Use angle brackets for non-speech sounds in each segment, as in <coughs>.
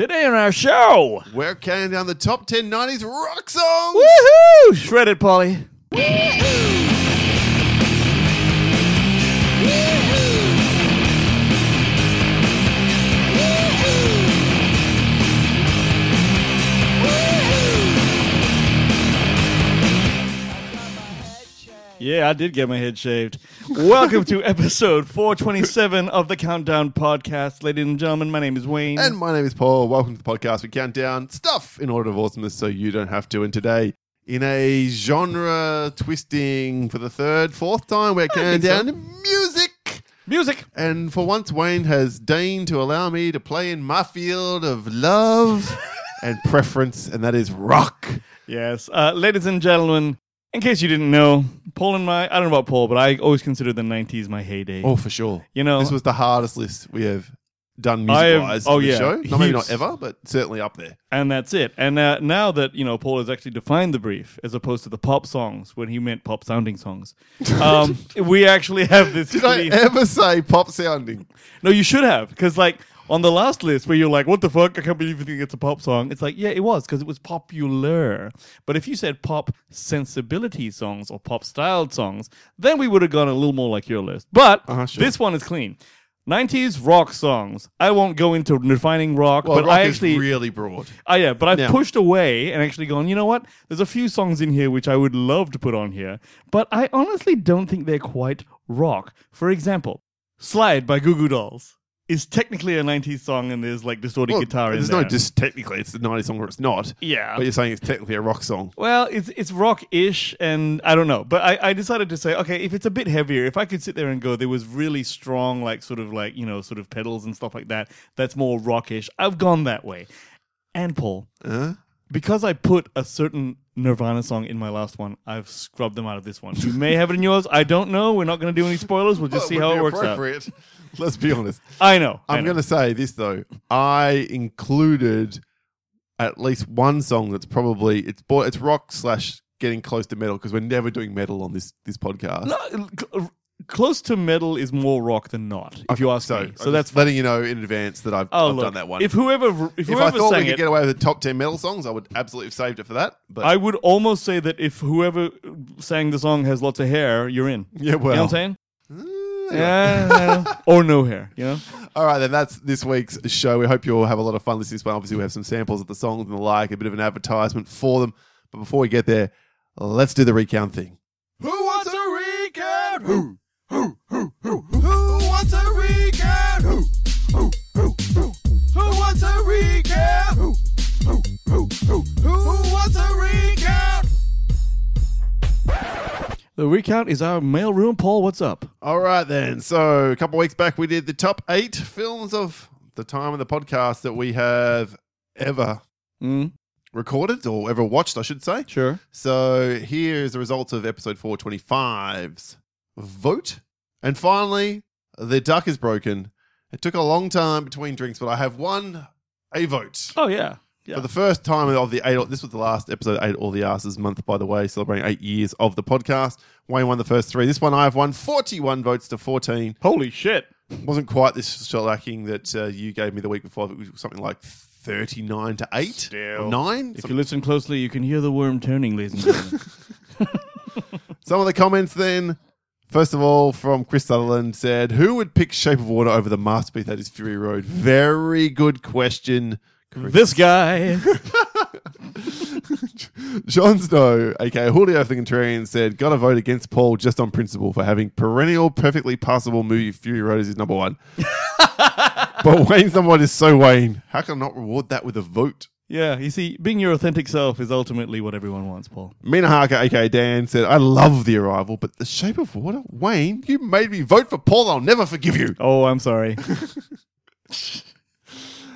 Today on our show, We're counting down the top 10 90s rock songs. woohoo! Shredded, Polly. Yeah, I did get my head shaved. Welcome to episode 427 of the Countdown Podcast. Ladies and gentlemen, my name is Wayne. And my name is Paul. Welcome to the podcast. We count down stuff in order of awesomeness so you don't have to. And today, in a genre twisting for the third, fourth time, we're counting think so. down music. Music. And for once, Wayne has deigned to allow me to play in my field of love <laughs> and preference, and that is rock. Yes. Uh, ladies and gentlemen, in case you didn't know, Paul and my, I don't know about Paul, but I always considered the 90s my heyday. Oh, for sure. You know- this was the hardest list we have done I have- music wise. oh, the yeah, show. Not maybe not heaps. ever, but certainly up there. And that's it. And uh, now that, you know, Paul has actually defined the brief as opposed to the pop songs when he meant pop sounding songs, <laughs> um, we actually have this. Did I clean- ever say pop sounding? No, you should have. Because, like, on the last list where you're like, what the fuck? I can't believe you think it's a pop song. It's like, yeah, it was because it was popular. But if you said pop sensibility songs or pop styled songs, then we would have gone a little more like your list. But Uh-huh, sure. this one is clean. 90s rock songs. I won't go into defining rock, Well, but rock I is actually. really broad. Oh yeah, but I've Now- pushed away and actually gone, you know what? There's a few songs in here which I would love to put on here, but I honestly don't think they're quite rock. For example, Slide by Goo Goo Dolls is technically a 90s song and there's like distorted Well, guitar in there's there. no just technically it's the 90s song or it's not. yeah. But you're saying it's technically a rock song. Well, it's it's rock-ish, and I don't know. But I, I decided to say, okay, if it's a bit heavier, if I could sit there and go, there was really strong, like sort of like you know, sort of pedals and stuff like that. That's more rockish. I've gone that way. And Paul, Huh? because I put a certain Nirvana song in my last one, I've scrubbed them out of this one. You may have it in yours. I don't know. We're not going to do any spoilers. We'll just see how it works out. <laughs> Let's be honest. I know. I I'm know. going to say this though. I included at least one song that's probably it's bo- it's rock slash getting close to metal because we're never doing metal on this this podcast. No, close to metal is more rock than not. If you ask so, me, so so that's letting you know in advance that I've, Oh, I've look, done that one. If whoever, if If I thought we could it, get away with the top 10 metal songs, I would absolutely have saved it for that. But I would almost say that if whoever sang the song has lots of hair, you're in. <laughs> yeah, well. you know what I'm saying? Uh, Yeah, <laughs> or no hair. You know. All right, then that's this week's show. We hope you all have a lot of fun listening to this one. Obviously, we have some samples of the songs and the like, a bit of an advertisement for them. But before we get there, let's do the recount thing. Who wants a recount? Who? Who? Who? Who? Who wants a recount? Who? Who? Who? Who? Who wants a recount? Who? Who? Who? Who? Who wants a recount? The recount is our mailroom. Paul, what's up? All right, then. So, a couple of weeks back, we did the top eight films of the time of the podcast that we have ever Mm, recorded or ever watched, I should say. sure. So, here's the results of episode 425's vote. And finally, the duck is broken. It took a long time between drinks, but I have won a vote. Oh yeah. Yeah. For the first time of the eight, this was the last episode, eight all the asses month, by the way, celebrating eight years of the podcast. Wayne won the first three. This one I've won 41 votes to 14. Holy shit. Wasn't quite this shellacking that uh, you gave me the week before. It was something like 39 to 8 Still. or 9. If you listen closely, you can hear the worm turning, ladies and gentlemen. <laughs> Some of the comments then. First of all, from Chris Sutherland said, Who would pick Shape of Water over the masterpiece that is Fury Road? Very good question. Chris. this guy. <laughs> John Snow, aka Julio the Contrarian, said, Gotta vote against Paul just on principle for having perennial, perfectly passable movie Fury Road as his number one. <laughs> but Wayne's number one is so Wayne. How can I not reward that with a vote? Yeah, you see, being your authentic self is ultimately what everyone wants, Paul. Mina Harker, aka Dan, said, I love the arrival, but the shape of water? Wayne, you made me vote for Paul. I'll never forgive you. Oh, I'm sorry. <laughs>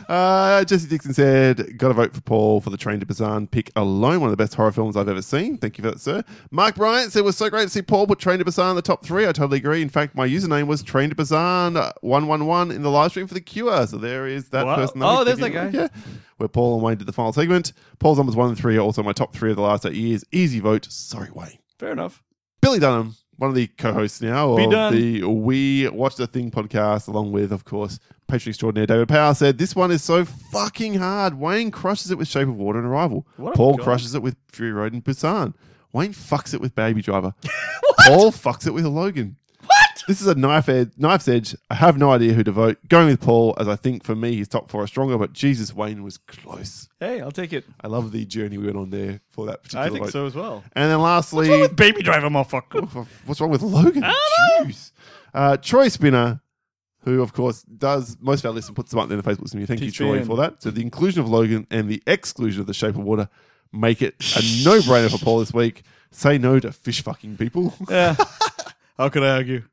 Uh, Jesse Dixon said, Got to vote for Paul for the Train to Busan pick alone. One of the best horror films I've ever seen. Thank you for that, sir. Mark Bryant said, It was so great to see Paul put Train to Busan in the top three. I totally agree. In fact, my username was Train to Busan 111 in the live stream for the Cure. So there is that Wow. person. Oh, there's that guy. Yeah. Where Paul and Wayne did the final segment. Paul's numbers one and three are also my top three of the last eight years. Easy vote. Sorry, Wayne. Fair enough. Billy Dunham one of the co-hosts now of the We Watch the Thing podcast, along with, of course, patron extraordinaire David Power, said this one is so fucking hard. Wayne crushes it with Shape of Water and Arrival. Paul god. crushes it with Fury Road and Busan. Wayne fucks it with Baby Driver. <laughs> Paul fucks it with Logan. What? This is a knife edge, knife's edge. I have no idea who to vote. Going with Paul, as I think for me his top four are stronger. But Jesus, Wayne was close. Hey, I'll take it. I love the journey we went on there for that particular I think vote. so as well. And then lastly, What's wrong with Baby Driver, motherfucker? What's wrong with Logan? I don't know. Jeez. Uh, Troy Spinner, who of course does most of our lists and puts them up there in the Facebook community. Thank you, He's Troy, for that. So the inclusion of Logan and the exclusion of the Shape of Water make it a no-brainer for Paul this week. Say no to fish fucking people. Yeah. <laughs> How could I argue?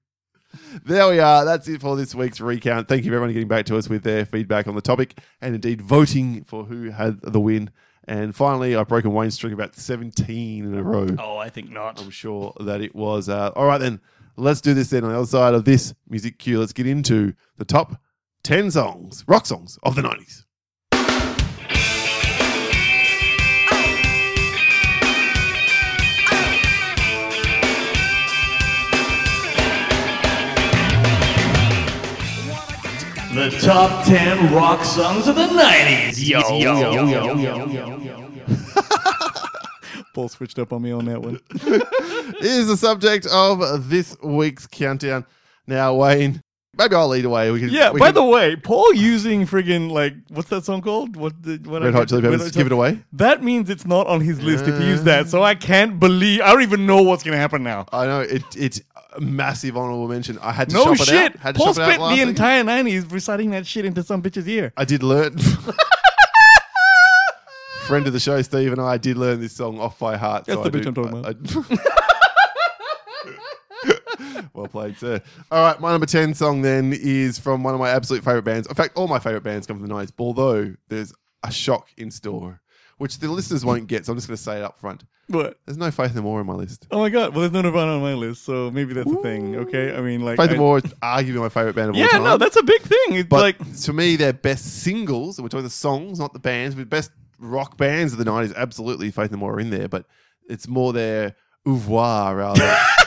There we are. That's it for this week's recount. Thank you for everyone getting back to us with their feedback on the topic and indeed voting for who had the win. And finally, I've broken Wayne's streak about 17 in a row. Oh, I think not. I'm sure that it was. Uh, all right, then. Let's do this then. On the other side of this music cue, let's get into the top 10 songs, rock songs of the 90s. The top 10 rock songs of the 90s. Yo, yo, yo, yo, yo, yo. Paul switched up on me on that one. <laughs> is the subject of this week's countdown. Now, Wayne, maybe I'll lead away. We can, Yeah, we by can- the way, Paul using friggin' like, what's that song called? What the, what Red I- Hot Chili Peppers, give it away. That means it's not on his list if he used that. So I can't believe, I don't even know what's going to happen now. I know it, it's a massive honorable mention. I had to No shop it shit. out. Had to Paul it spent the second. entire 90s reciting that shit into some bitch's ear. I did learn. <laughs> Friend of the show, Steve, and I did learn this song off by heart. That's so the I bitch do- I'm talking I- I- <laughs> <laughs> well played, sir. All right, my number 10 song then is from one of my absolute favorite bands. In fact, all my favorite bands come from the 90s, although there's a shock in store, which the listeners won't get, so I'm just going to say it up front. What? There's no Faith No More on my list. Oh my god. Well, there's no Nirvana on my list, so maybe that's a thing. Okay. I mean, like. Faith No More is arguably my favorite band of all time. Yeah, no, that's a big thing. It's But like. to me, their best singles, and we're talking the songs, not the bands, but best rock bands of the 90s, absolutely Faith No More are in there, but it's more their oeuvre rather <laughs>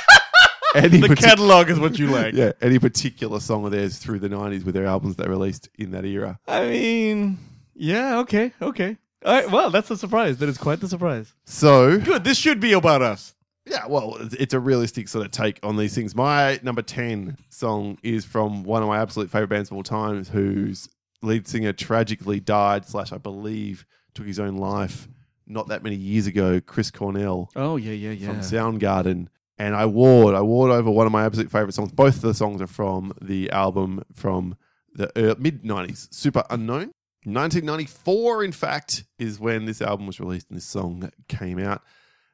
<laughs> any, The partic- catalog is what you like. <laughs> yeah, any particular song of theirs through the 90s with their albums they released in that era. I mean, yeah, okay, okay. All right, well, that's a surprise. That is quite the surprise. So, Good. This should be about us. yeah, well, it's- it's a realistic sort of take on these things. My number 10 song is from one of my absolute favorite bands of all time, whose lead singer tragically died, slash, I believe, took his own life not that many years ago, Chris Cornell. Oh yeah, yeah, yeah. from Soundgarden. And I warred, I warred over one of my absolute favorite songs. Both of the songs are from the album from the mid 90s, Superunknown. 1994, in fact, is when this album was released and this song came out.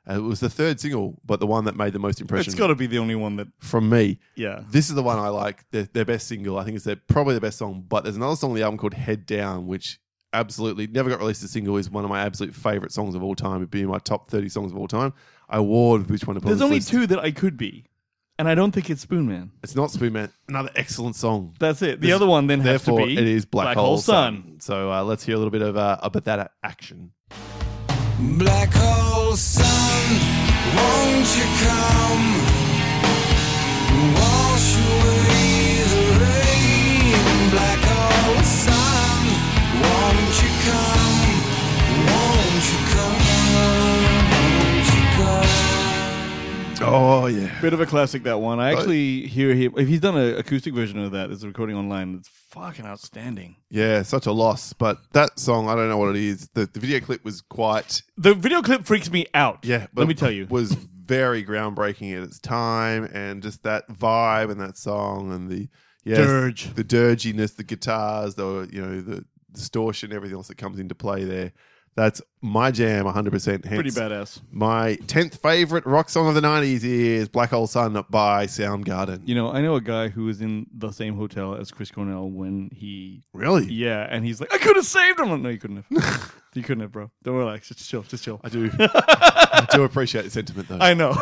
Uh, it was the third single, but the one that made the most impression it's got to be the only one that. from me. Yeah. This is the one I like, their, their best single. I think it's their, probably the best song. But there's another song on the album called Head Down, which absolutely never got released as a single, is one of my absolute favorite songs of all time. It'd be in my top 30 songs of all time. I warred which one to put There's on only list. two that I could be, and I don't think it's Spoonman. It's not Spoonman. Another excellent song. That's it. The This- other one then has to Therefore, be. it is Black, Black Hole, Hole Sun. Sun. So uh, let's hear a little bit of uh, about that action. Black hole sun, won't you come? Wash away the rain. Black hole sun, won't you come? Oh, yeah. Bit of a classic that one. I actually hear him. If he's done an acoustic version of that, there's a recording online. It's fucking outstanding. Yeah, such a loss. But that song, I don't know what it is. The, the video clip was quite The video clip freaks me out. Yeah, but let me tell you. was very groundbreaking at its time, and just that vibe and that song and the yes, Dirge. the dirginess, the guitars, the you know the distortion, everything else that comes into play there. That's my jam, 100. percent Pretty badass. My tenth favorite rock song of the 90s is "Black Hole Sun" by Soundgarden. You know, I know a guy who was in the same hotel as Chris Cornell when he. Really? Yeah, and he's like, I could have saved him. I'm like, no, you couldn't have. <laughs> you couldn't have, bro. Don't relax. Just chill. Just chill. I do. <laughs> I do appreciate the sentiment, though. I know. <laughs>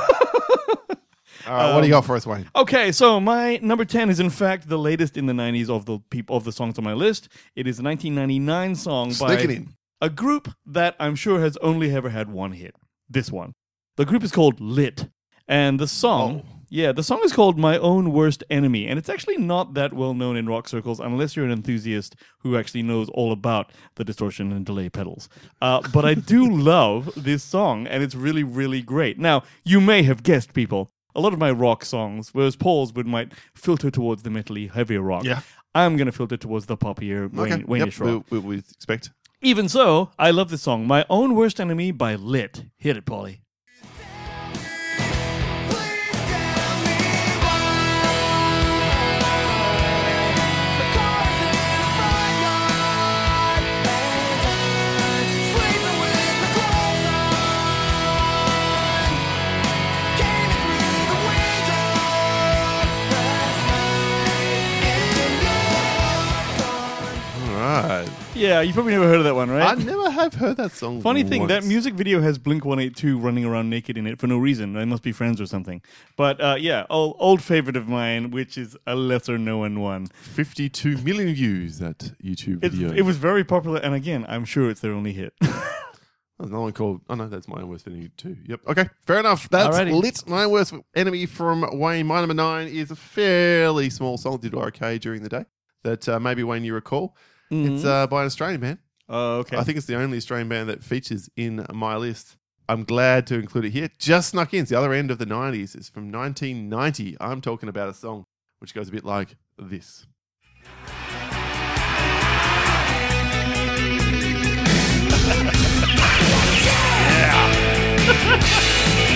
All right, what do you got for us, Wayne? Okay, so my number 10 is in fact the latest in the 90s of the peop- of the songs on my list. It is a 1999 song Sneak it by in. A group that I'm sure has only ever had one hit. This one. The group is called Lit. And the song Yeah, the song is called My Own Worst Enemy, and it's actually not that well known in rock circles unless you're an enthusiast who actually knows all about the distortion and delay pedals. Uh, but I do <laughs> love this song, and it's really, really great. Now, you may have guessed, people, a lot of my rock songs, whereas Paul's would might filter towards the metally heavier rock. Yeah. I'm going to filter towards the poppier, Okay. Wayne, Wayne-ish Yep. rock. We, we, we expect. Even so, I love this song, My Own Worst Enemy by Lit. Hit it, Paulie. All right. Yeah, you probably never heard of that one, right? I never have heard that song. Funny thing, that music video has Blink 182 running around naked in it for no reason. They must be friends or something. But uh, yeah, old, old favorite of mine, which is a lesser known one. 52 million views, that YouTube It, video. it was very popular, and again, I'm sure it's their only hit. <laughs> Another one called. Oh no, that's my worst enemy too. Yep. Okay, fair enough. That's Alrighty. lit. My worst enemy from Wayne. My number nine is a fairly small song. Did okay during the day. That uh, maybe Wayne you recall. It's uh, by an Australian band. Oh, okay. I think it's the only Australian band that features in my list. I'm glad to include it here. Just snuck in. It's the other end of the 90s. It's from 1990. I'm talking about a song which goes a bit like this. <laughs> <laughs> <laughs>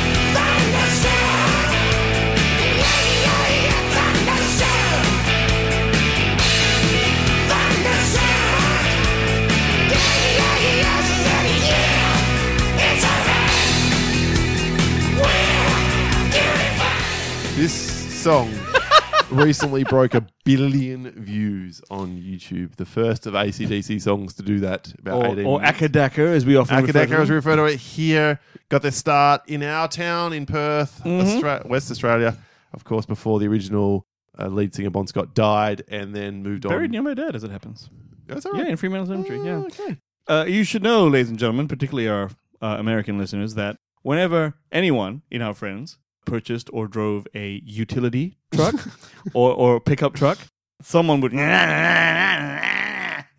This song <laughs> recently broke a billion views on YouTube. The first of ACDC songs to do that. About or, 18 or Acca Dacca, as we often refer to Acca Dacca, as we them. refer to it here, got their start in our town in Perth, Mm-hmm. Austra- West Australia. Of course, before the original uh, lead singer Bon Scott died and then moved on. Buried on. near my dad, as it happens. Is that Yeah, in Fremantle Cemetery, yeah. Oh, okay. Uh, you should know, ladies and gentlemen, particularly our uh, American listeners, that whenever anyone in our friends purchased or drove a utility truck <laughs> or, or pickup truck, someone would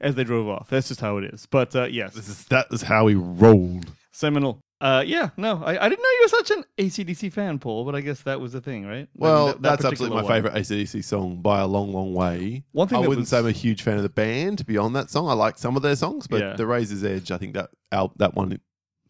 as they drove off. That's just how it is. But uh, yes, This is, that is how we rolled. seminal. Uh, yeah, no, I, I didn't know you were such an ACDC fan, Paul, but I guess that was the thing, right? Well, that- that that's absolutely my one. favorite ACDC song by a long, long way. One thing I wouldn't was- say I'm a huge fan of the band beyond that song. I like some of their songs, but Yeah. the Razor's Edge, I think that al- that one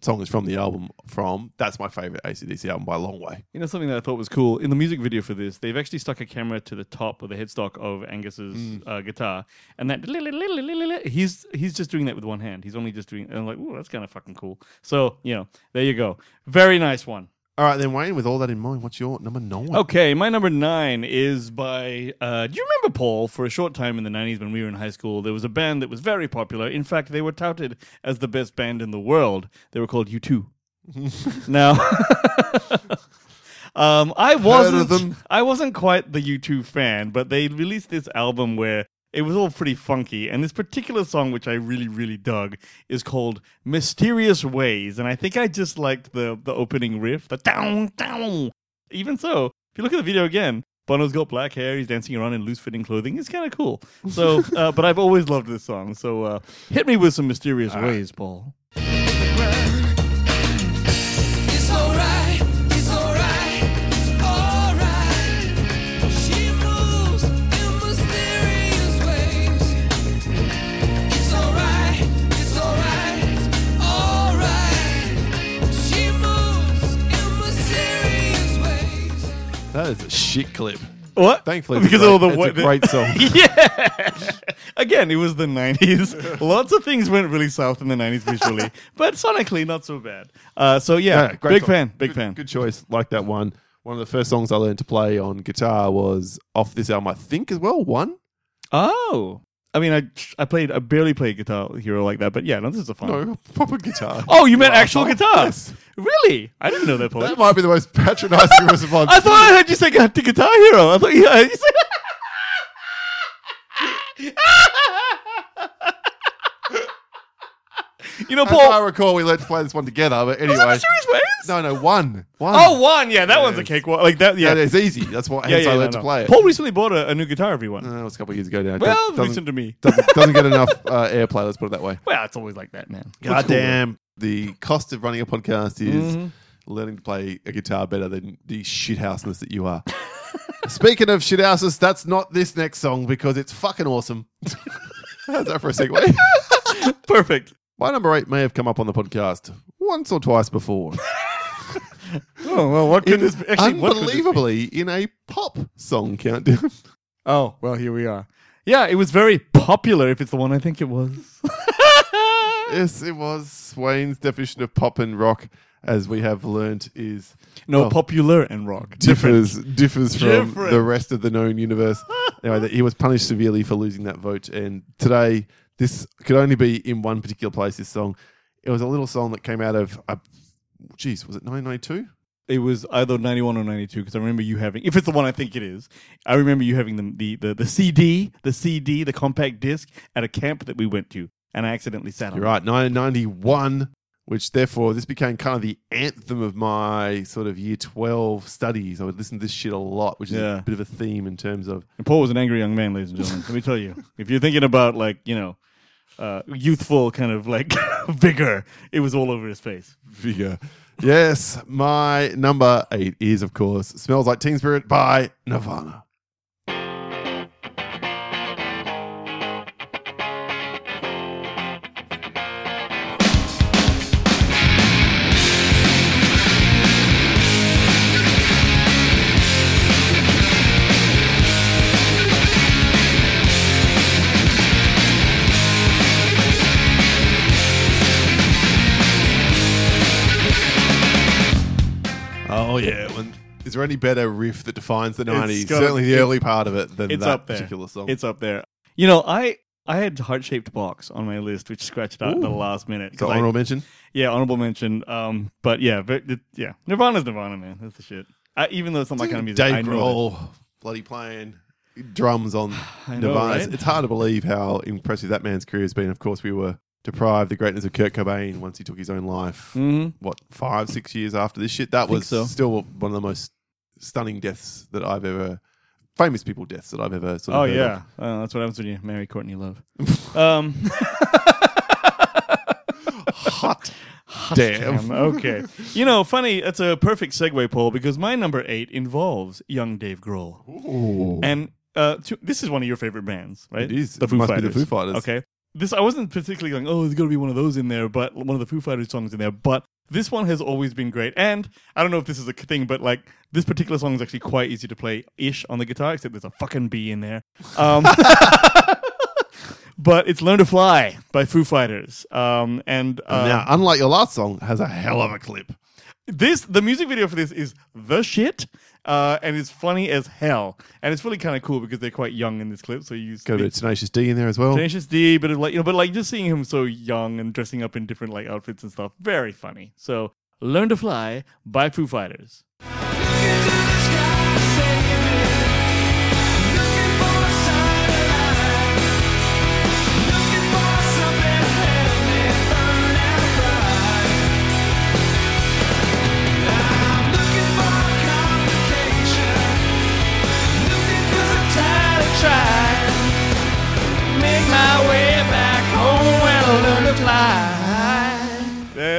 song is from the album from. That's my favorite ACDC album by a long way. You know something that I thought was cool in the music video for this. They've actually stuck a camera to the top of the headstock of Angus's Mm. uh, guitar, and that <laughs> he's he's just doing that with one hand. He's only just doing. And I'm like, oh, that's kind of fucking cool. So you know, there you go. Very nice one. All right, then, Wayne, with all that in mind, what's your number nine? Okay, my number nine is by. Uh, do you remember Paul? For a short time in the '90s, when we were in high school, there was a band that was very popular. In fact, they were touted as the best band in the world. They were called U2. <laughs> now, <laughs> um, I wasn't. I wasn't quite the U2 fan, but they released this album where it was all pretty funky. And this particular song, which I really, really dug, is called "Mysterious Ways." And I think I just liked the the opening riff, the down down. Even so, if you look at the video again, Bono's got black hair. He's dancing around in loose fitting clothing. It's kind of cool. So, <laughs> uh, but I've always loved this song. So, uh, hit me with some mysterious ways, Paul. That is a shit clip. What? Thankfully, it's because a of all the great, it's a great song. <laughs> yeah. Again, it was the 90s. <laughs> Lots of things went really south in the 90s visually, <laughs> but sonically, not so bad. Uh, so, yeah, Yeah, great big song. fan. Big good, fan. Good choice. Like that one. One of the first songs I learned to play on guitar was off this album, I think, as well. One? Oh. I mean, I I played, I barely played Guitar Hero like that, but yeah, no, this is a fun. No, proper guitar. <laughs> Oh, you meant actual guitars? Yes. Really? I didn't know that, Paul. That might be the most patronizing <laughs> response. I thought I heard you say Guitar Hero. I thought you, I- you said. <laughs> You know, As I recall, we learned to play this one together. But Was that anyway, a serious ways? no, no, one, one. Oh, one. Yeah, that one's a Yes. cake. Like that. Yeah. yeah, it's easy. That's what. <laughs> yeah, hence yeah, I no, learned no. to play it. Paul recently bought a, a new guitar, everyone. Uh, it was a couple of years ago now. well, doesn't, recent to me. doesn't, doesn't get <laughs> enough uh, airplay. Let's put it that way. Well, it's always like that, man. Looks God damn. The cost of running a podcast is Mhm. learning to play a guitar better than the shithouseness that you are. <laughs> Speaking of shithouses, that's not this next song because it's fucking awesome. How's that for a segue? Perfect. My number eight may have come up on the podcast once or twice before. <laughs> <laughs> Oh well, what could In- this be? Actually, what this be? unbelievably, in a pop song countdown. <laughs> Oh well, here we are. Yeah, it was very popular. If it's the one I think it was. yes, it was. Wayne's definition of pop and rock, as we have learnt, is No, Well, popular and rock. Different. differs differs from Different. the rest of the known universe. anyway, he was punished severely for losing that vote, and today this could only be in one particular place. This song, it was a little song that came out of, uh, geez, was it 1992? It was either ninety one or ninety two because I remember you having. If it's the one I think it is, I remember you having the the the, the CD, the CD, the compact disc at a camp that we went to, and I accidentally sat on. You're it. right, 1991. Which therefore this became kind of the anthem of my sort of year 12 studies. I would listen to this shit a lot, which is Yeah. a bit of a theme in terms of And Paul was an angry young man, ladies and gentlemen. Let me tell you, <laughs> if you're thinking about like you know, uh, youthful kind of like <laughs> vigor, it was all over his face. figure. Yes, my number eight is, of course, Smells Like Teen Spirit by Nirvana. Oh, yeah. <laughs> When, is there any better riff that defines the 90s? gotta- Certainly the it's- early part of it than It's that up there. particular song. It's up there. You know, I I had heart shaped box on my list, which scratched out at the Ooh. last minute. so 'Cause I- honorable mention. yeah, honorable mention. Um, but yeah, but it, yeah, Nirvana's Nirvana, man. That's the shit. I, even though it's not my kind of music, Dave Grohl bloody playing drums on <sighs> I know, Nirvana. right? It's hard to believe how impressive that man's career has been. Of course, we were deprived the greatness of Kurt Cobain once he took his own life. Mhm. What five, six years after this shit? That was so. still one of the most stunning deaths that I've ever, famous people deaths that I've ever sort of. Oh yeah, uh, that's what happens when you marry Courtney Love. <laughs> um, hot. Damn. damn. Okay, you know, funny. That's a perfect segue, Paul, because my number eight involves young Dave Grohl, Ooh. and uh, to, this is one of your favorite bands, right? It is. The It Foo must be Fighters. the Foo Fighters. Okay. This I wasn't particularly going. Oh, there's got to be one of those in there, but one of the Foo Fighters songs in there. But this one has always been great, and I don't know if this is a thing, but like this particular song is actually quite easy to play ish on the guitar, except there's a fucking B in there. Um, <laughs> but it's "Learn to Fly" by Foo Fighters, um, and uh, now, unlike your last song, has a hell of a clip. this the music video for this is the shit. Uh, and it's funny as hell, and it's really kind of cool because they're quite young in this clip. So you use Got a bit of Tenacious D in there as well. Tenacious D, but of like you know, but like just seeing him so young and dressing up in different like outfits and stuff, very funny. So, "Learn to Fly" by Foo Fighters.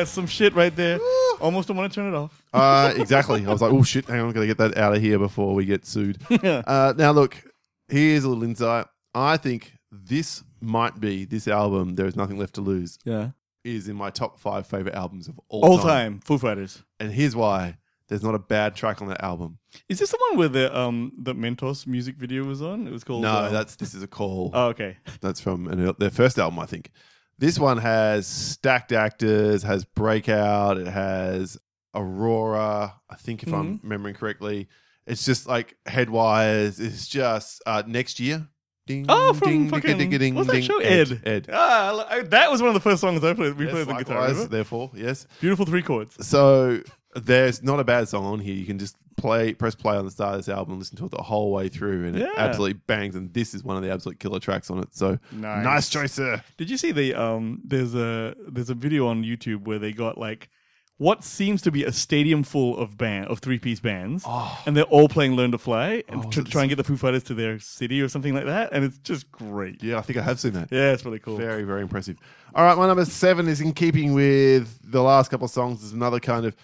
There's some shit right there. Almost don't want to turn it off. Uh, exactly. I was like, oh shit, hang on, gotta get that out of here before we get sued. <laughs> uh, now, look, here's a little insight. I think this might be this album. There is nothing left to lose. Yeah. Is in my top five favorite albums of all, All time. time Foo Fighters. And here's why: there's not a bad track on that album. Is this the one where the um the Mentos music video was on? It was called. No, uh, that's this is a call. Oh, okay. <laughs> That's from an, their first album, I think. This one has stacked actors, has Breakout, it has Aurora. I think if I'm Mm-hmm. remembering correctly, it's just like Headwires. It's just uh, next year. Ding, Oh, from ding, fucking ding, ding, what's that show? Ed. Ed. Ed. Ah, that was one of the first songs I played. We Yes, played the guitar. likewise, therefore, yes. Beautiful three chords. So there's not a bad song on here. You can just play, press play on the start of this album and listen to it the whole way through, and it Yeah. absolutely bangs. And this is one of the absolute killer tracks on it. So Nice. choice, sir. Did you see the um? There's a there's a video on YouTube where they got like what seems to be a stadium full of band of three piece bands, Oh. and they're all playing "Learn to Fly" and Oh, to that's- try and get the Foo Fighters to their city or something like that, and it's just great. Yeah, I think I have seen that. Yeah, it's really cool. Very, very impressive. All right, my number seven is in keeping with the last couple of songs. There's another kind of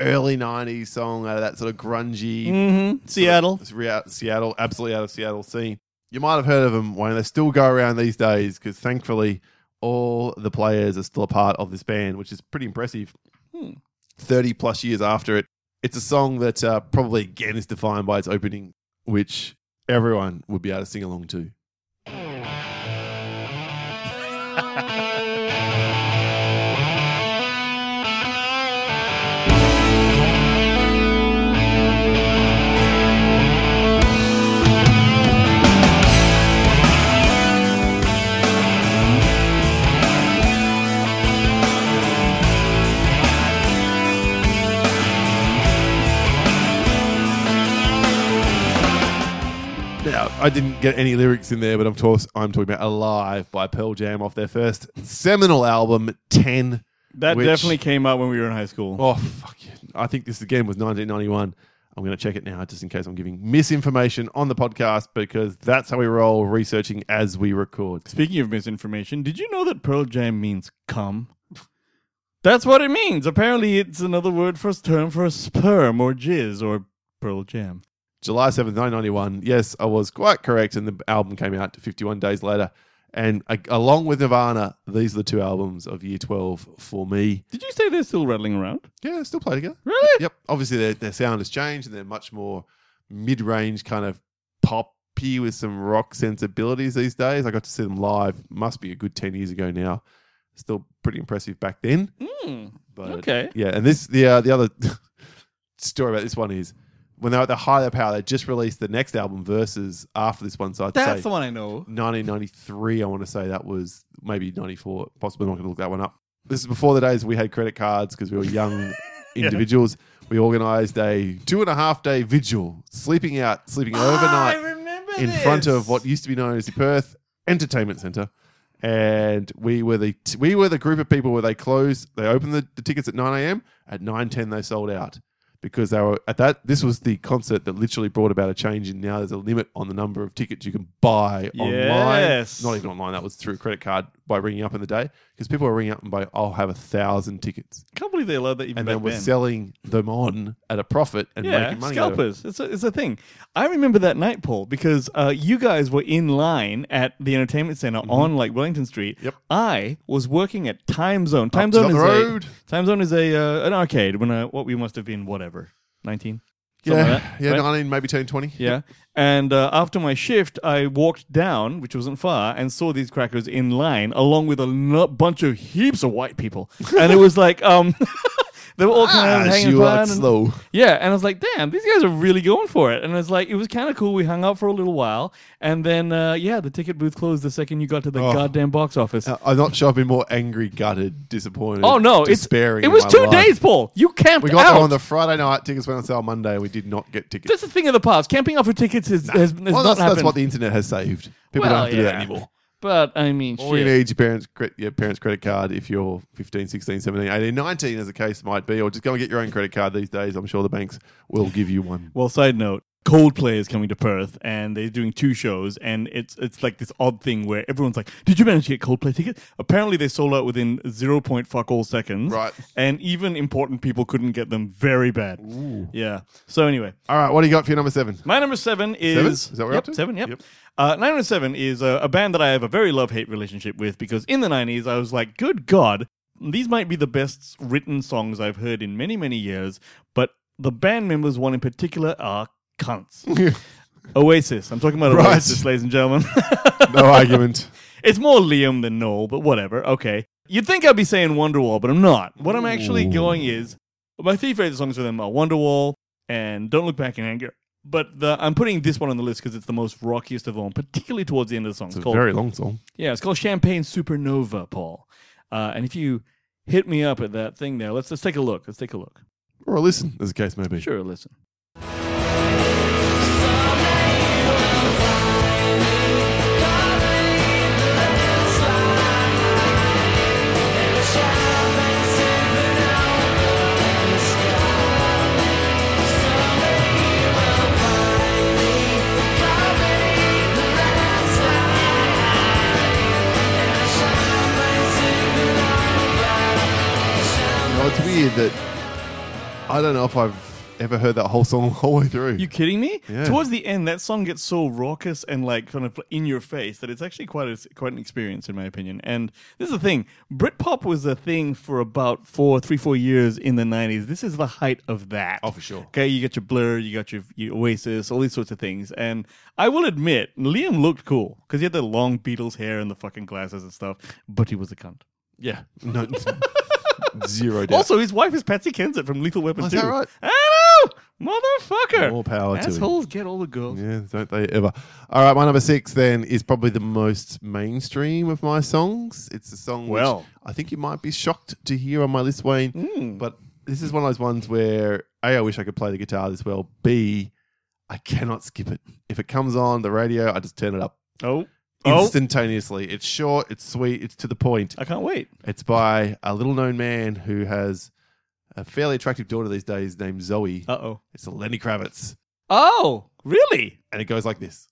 early '90s song out of that sort of grungy Mm-hmm. Seattle. It's rea- Seattle, absolutely out of Seattle scene. You might have heard of them, Wayne. They still go around these days because thankfully all the players are still a part of this band, which is pretty impressive. Hmm. 30 plus years after it. It's a song that uh, probably again is defined by its opening, which everyone would be able to sing along to. I didn't get any lyrics in there, but of course, I'm talking about Alive by Pearl Jam off their first seminal album, 10. That which- definitely came out when we were in high school. Oh, fuck yeah. I think this again was 1991. I'm going to check it now just in case I'm giving misinformation on the podcast because that's how we roll researching as we record. Speaking of misinformation, did you know that Pearl Jam means cum? That's what it means. Apparently, it's another word for term for a sperm or jizz or Pearl Jam. July 7th, 1991. Yes, I was quite correct. And the album came out 51 days later. And uh, along with Nirvana, these are the two albums of year 12 for me. Did you say they're still rattling around? Yeah, still play together. Really? Yep. Obviously, their, their sound has changed and they're much more mid range, kind of poppy with some rock sensibilities these days. I got to see them live, must be a good 10 years ago now. Still pretty impressive back then. Hmm. But Okay. yeah, and this the uh, the other <laughs> story about this one is when they were at the height of their power, they just released the next album, Versus, after this one. So I'd That's say the one I know. 1993. I want to say that was maybe 94. Possibly not going to look that one up. This is before the days we had credit cards because we were young <laughs> individuals. We organised a two and a half day vigil, sleeping out, sleeping ah, overnight remember in front of what used to be known as the Perth Entertainment Centre. And we were the we were the group of people where they closed. They opened the, the tickets at nine a.m. At nine ten, they sold out because they were at that. This was the concert that literally brought about a change. And now there's a limit on the number of tickets you can buy online. Not even online. That was through credit card by ringing up in the day because people were ringing up and by I'll have a thousand tickets, I can't believe they allowed that even and back then we're then. selling them on at a profit and yeah, making money. out of it. scalpers. It's a, it's a thing. I remember that night, Paul, because uh, you guys were in line at the entertainment center on like Wellington Street. Mm-hmm. Yep. I was working at Timezone. Time Up Zone the is road. a Timezone is a uh, an arcade. When uh, what we must have been, whatever, nineteen. Yeah, yeah, nineteen, maybe turn twenty. Yeah. And uh, after my shift, I walked down, which wasn't far, and saw these crackers in line along with a n- bunch of heaps of white people. And it was like, um, <laughs> they were all kind Ah, of hanging she around. and- slow. yeah, and I was like, damn, these guys are really going for it. And it's like, it was kind of cool. We hung out for a little while. And then, uh, yeah, the ticket booth closed the second you got to the Oh. goddamn box office. Uh, I'm not sure I've been more angry, gutted, disappointed. oh, no. It's, despairing. it was two life. days, Paul. You camped We got out. there on the Friday night. Tickets went on sale Monday. We did not get tickets. That's the thing of the past. Camping out for tickets is, has, has well, not that's, happened. that's what the internet has saved. People Well, don't have to do that anymore. But, I mean, All you shit. need is your parents' cre- your parents' credit card if you're 15, 16, 17, 18, 19, as the case might be, or just go and get your own credit card these days. I'm sure the banks will give you one. Well, side note, Coldplay is coming to Perth, and they're doing two shows, and it's it's like this odd thing where everyone's like, "Did you manage to get Coldplay tickets?" Apparently, they sold out within zero point fuck all seconds, Right. And even important people couldn't get them very bad. Yeah. So anyway, All right, what do you got for your number seven? my number seven is Seven? Is that what we're yep, up to? seven. Yep. Yep. Uh, nine number seven is a, a band that I have a very love hate relationship with because in the nineties I was like, good God, these might be the best written songs I've heard in many many years, but the band members, one in particular, are cunts. <laughs> Oasis. I'm talking about Right. Oasis, ladies and gentlemen. <laughs> No argument. <laughs> it's more Liam than Noel, but whatever. Okay. You'd think I'd be saying Wonderwall, but I'm not. What I'm actually going is my three favorite songs for them are Wonderwall and Don't Look Back in Anger. But the, I'm putting this one on the list because it's the most rockiest of all, particularly towards the end of the song. It's It's a called, very long song. yeah, it's called Champagne Supernova, Paul. Uh, and if you hit me up at that thing there, let's let's take a look. Let's take a look. Or a listen, as the case may be. Sure, listen. Weird that I don't know if I've ever heard that whole song <laughs> all the way through. You kidding me? Yeah. Towards the end, that song gets so raucous and like kind of in your face that it's actually quite a, quite an experience, in my opinion. And this is the thing: Britpop was a thing for about four, three, four years in the '90s. This is the height of that. Oh, for sure. Okay, you got your Blur, you got your, your Oasis, all these sorts of things. And I will admit, Liam looked cool because he had the long Beatles hair and the fucking glasses and stuff, but he was a cunt. yeah, <laughs> no, zero doubt. Also, his wife is Patsy Kensit from Lethal Weapon Oh, is 2. that right? I know! Motherfucker! More power to him. Assholes get all the girls. Yeah, don't they ever? All right, my number six then is probably the most mainstream of my songs. It's a song which Well. I think you might be shocked to hear on my list, Wayne. Mm. But this is one of those ones where A, I wish I could play the guitar this well. B, I cannot skip it. If it comes on the radio, I just turn it up Oh. Oh. instantaneously. It's short, it's sweet, it's to the point. I can't wait. It's by a little known man who has a fairly attractive daughter these days named Zoe. Uh oh. It's Lenny Kravitz. Oh, really? And it goes like this.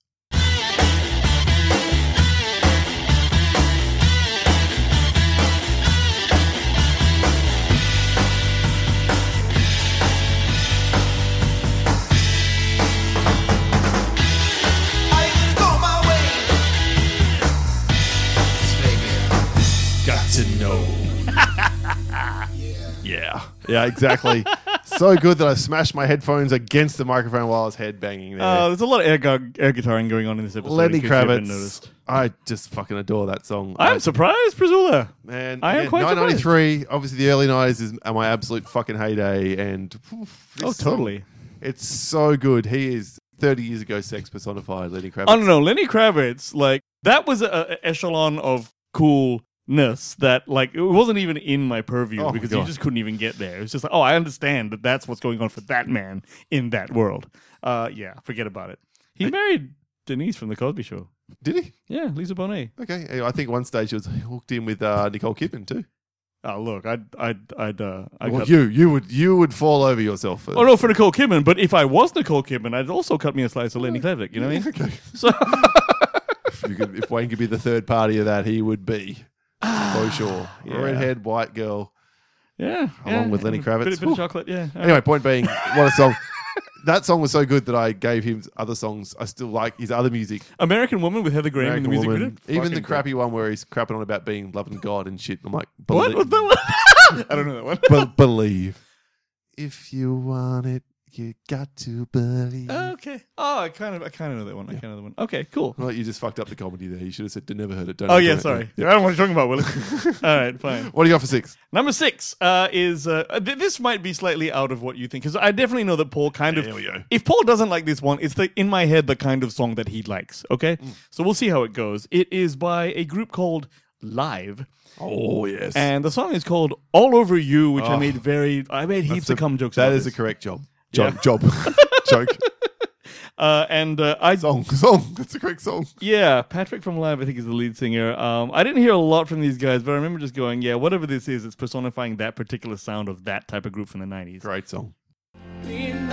To know. <laughs> yeah. Yeah, exactly. so good that I smashed my headphones against the microphone while I was headbanging there. Uh, there's a lot of air, gu- air guitaring going on in this episode. Lenny in case you haven't Kravitz. noticed. I just fucking adore that song. I'm I- surprised, Priscilla. Man, I am quite 1993, obviously the early 90s is my absolute fucking heyday. And this Oh, song, totally. it's so good. He is 30 years ago sex personified, Lenny Kravitz. I don't know. Lenny Kravitz, like, that was a, a echelon of coolness that, like, it wasn't even in my purview Oh my because you just couldn't even get there. It was just like, oh, I understand that that's what's going on for that man in that world. Uh, yeah, forget about it. He married Denise from The Cosby Show. Did he? Yeah, Lisa Bonet. Okay. I think one stage he was hooked in with uh, Nicole Kidman too. Oh, look, I'd, I'd, I'd, uh, I Well, you, you would, you would fall over yourself. For Oh no, for Nicole Kidman. But if I was Nicole Kidman, I'd also cut me a slice of Lenny Kravitz. You know what I mean? Okay. So <laughs> if, could, if Wayne could be the third party of that, he would be for sure. <sighs> Yeah. Redhead, white girl. yeah, Along yeah, with Lenny. Kravitz. bit, bit of chocolate. Yeah. Anyway, point being, what a song. <laughs> that song was so good that I gave him other songs. I still like his other music. American Woman with Heather Graham in the American music Woman. video. Even the crappy one where he's crapping on about being loving God and shit. I'm like. What was that one? I don't know that one. be- <laughs> believe. If you want it, you got to believe. okay. Oh, I kind of, I kind of know that one. I kind of know that one. Okay, cool. well, you just fucked up the comedy there. You should have said, never heard it. Don't Oh yeah, it." sorry. Yeah. I don't know what you're talking about, Willie. <laughs> All right, fine. What do you got for six? Number six uh, is uh, th- this might be slightly out of what you think because I definitely know that Paul kind of. There we go. If Paul doesn't like this one, it's the in my head the kind of song that he likes. Okay, Mm. so we'll see how it goes. It is by a group called Live, Oh, yes. and the song is called "All Over You," which I Oh. made very. I made heaps a- of cum jokes. That about is a this. correct job. Yeah. Job. Job. <laughs> Joke. <laughs> Uh, and uh, I Song. <laughs> Song. That's a correct song. Yeah, Patrick from Live, I think, is the lead singer. Um, I didn't hear a lot from these guys, but I remember just going, yeah, whatever this is, it's personifying that particular sound of that type of group from the 90s. Great song. Being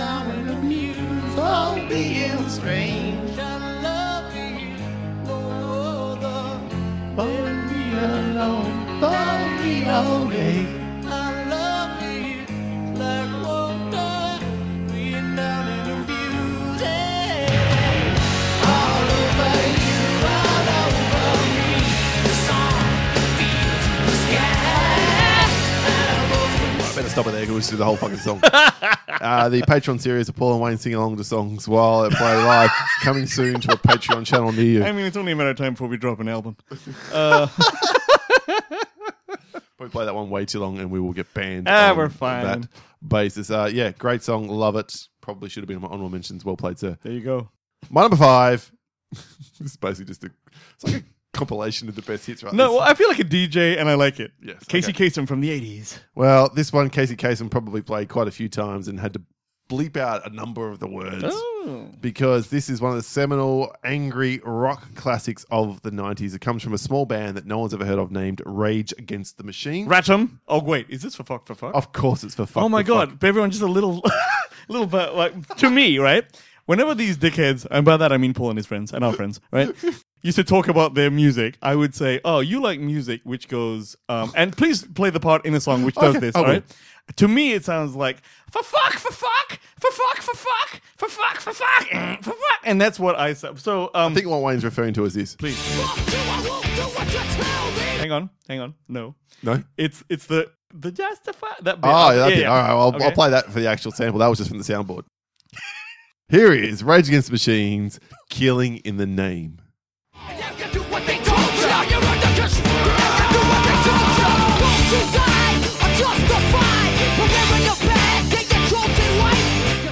stop it there because we should do the whole fucking song. <laughs> uh, the Patreon series of Paul and Wayne sing along to songs while they play live, coming soon to a Patreon channel near you. I mean, it's only a matter of time before we drop an album. Uh, <laughs> We play that one way too long and we will get banned. Ah, on we're fine. That basis. Uh, yeah, great song. Love it. Probably should have been on my honorable mentions. Well played, sir. there you go. My number five. <laughs> this is basically just a. It's like a compilation of the best hits, right? No, well, I feel like a DJ and I like it. Yes, Casey okay. Kasem from the 80s. Well, this one, Casey Kasem probably played quite a few times and had to bleep out a number of the words. Oh. because this is one of the seminal angry rock classics of the 90s. It comes from a small band that no one's ever heard of named Rage Against the Machine. Ratum. Oh, wait, is this for fuck for fuck? Of course, it's for fuck. oh my fuck. god, but everyone just a little, <laughs> little bit like to me, right? Whenever these dickheads, and by that I mean Paul and his friends and our friends, right? Used to talk about their music, I would say, "Oh, you like music which goes," um, and please play the part in the song which does Okay, this. I All will. right. To me, it sounds like for fuck, for fuck, for fuck, for fuck, for fuck, for fuck, eh, for fuck, and that's what I said. So, um, I think what Wayne's referring to is this. please hang on, hang on. No, No? it's it's the the justify that. Bit. Oh, yeah, that bit. yeah. All right, I'll, Okay. I'll play that for the actual sample. That was just from the soundboard. <laughs> Here is Rage Against the Machines, Killing in the Name.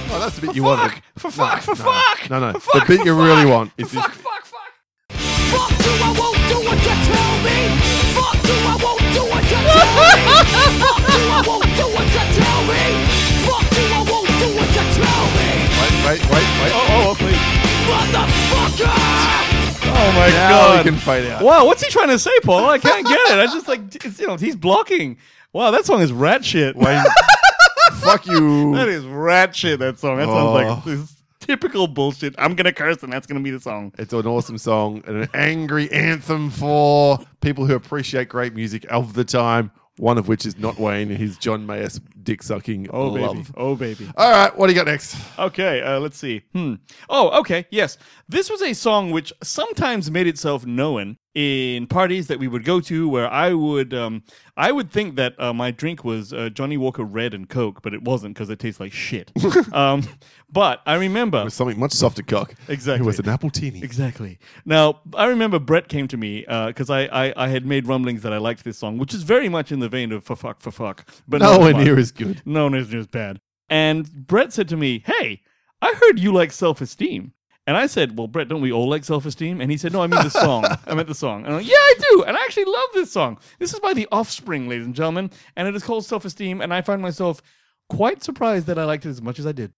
Oh, that's the bit For you fuck, wanted. for fuck, for no, fuck. no, no. for fuck, The bit for you really fuck, want for is this- fuck, fuck, fuck. Fuck you, I won't do what you tell me. Fuck you, I won't do what you <laughs> tell me. Fuck you, I won't do what you tell me. Fuck you, I won't do what you tell me. Wait, wait, wait, wait. Oh, oh, oh, please. Motherfucker! Oh my now god. we can fight out. Wow, what's he trying to say, Paul? I can't get it. I just like it's, you know he's blocking. Wow, that song is rat shit. Wayne, fuck you. That is rat shit. That song. That sounds like Oh. this typical bullshit. I'm gonna curse, and that's gonna be the song. It's an awesome song and an angry anthem for people who appreciate great music of the time. One of which is not Wayne his John Mayer's dick sucking Oh baby. Oh baby. All right, what do you got next? Okay, uh, let's see. Hmm. Oh, okay. Yes, this was a song which sometimes made itself known in parties that we would go to, where I would, um, I would think that uh, my drink was uh, Johnnie Walker Red and Coke, but it wasn't because it tastes like shit. <laughs> um, but I remember Something much softer cock. Exactly. It was an appletini. Exactly. Now, I remember Brett came to me uh, because I, I, I had made rumblings that I liked this song, which is very much in the vein of for fuck, for fuck. But Nowhere as near as good. No, it's just bad. And Brett said to me, Hey, I heard you like self esteem. And I said, Well, Brett, don't we all like self esteem? And he said, No, I mean the song. <laughs> I meant the song. And I'm like, Yeah, I do. And I actually love this song. This is by The Offspring, ladies and gentlemen. And it is called Self Esteem. And I find myself quite surprised that I liked it as much as I did.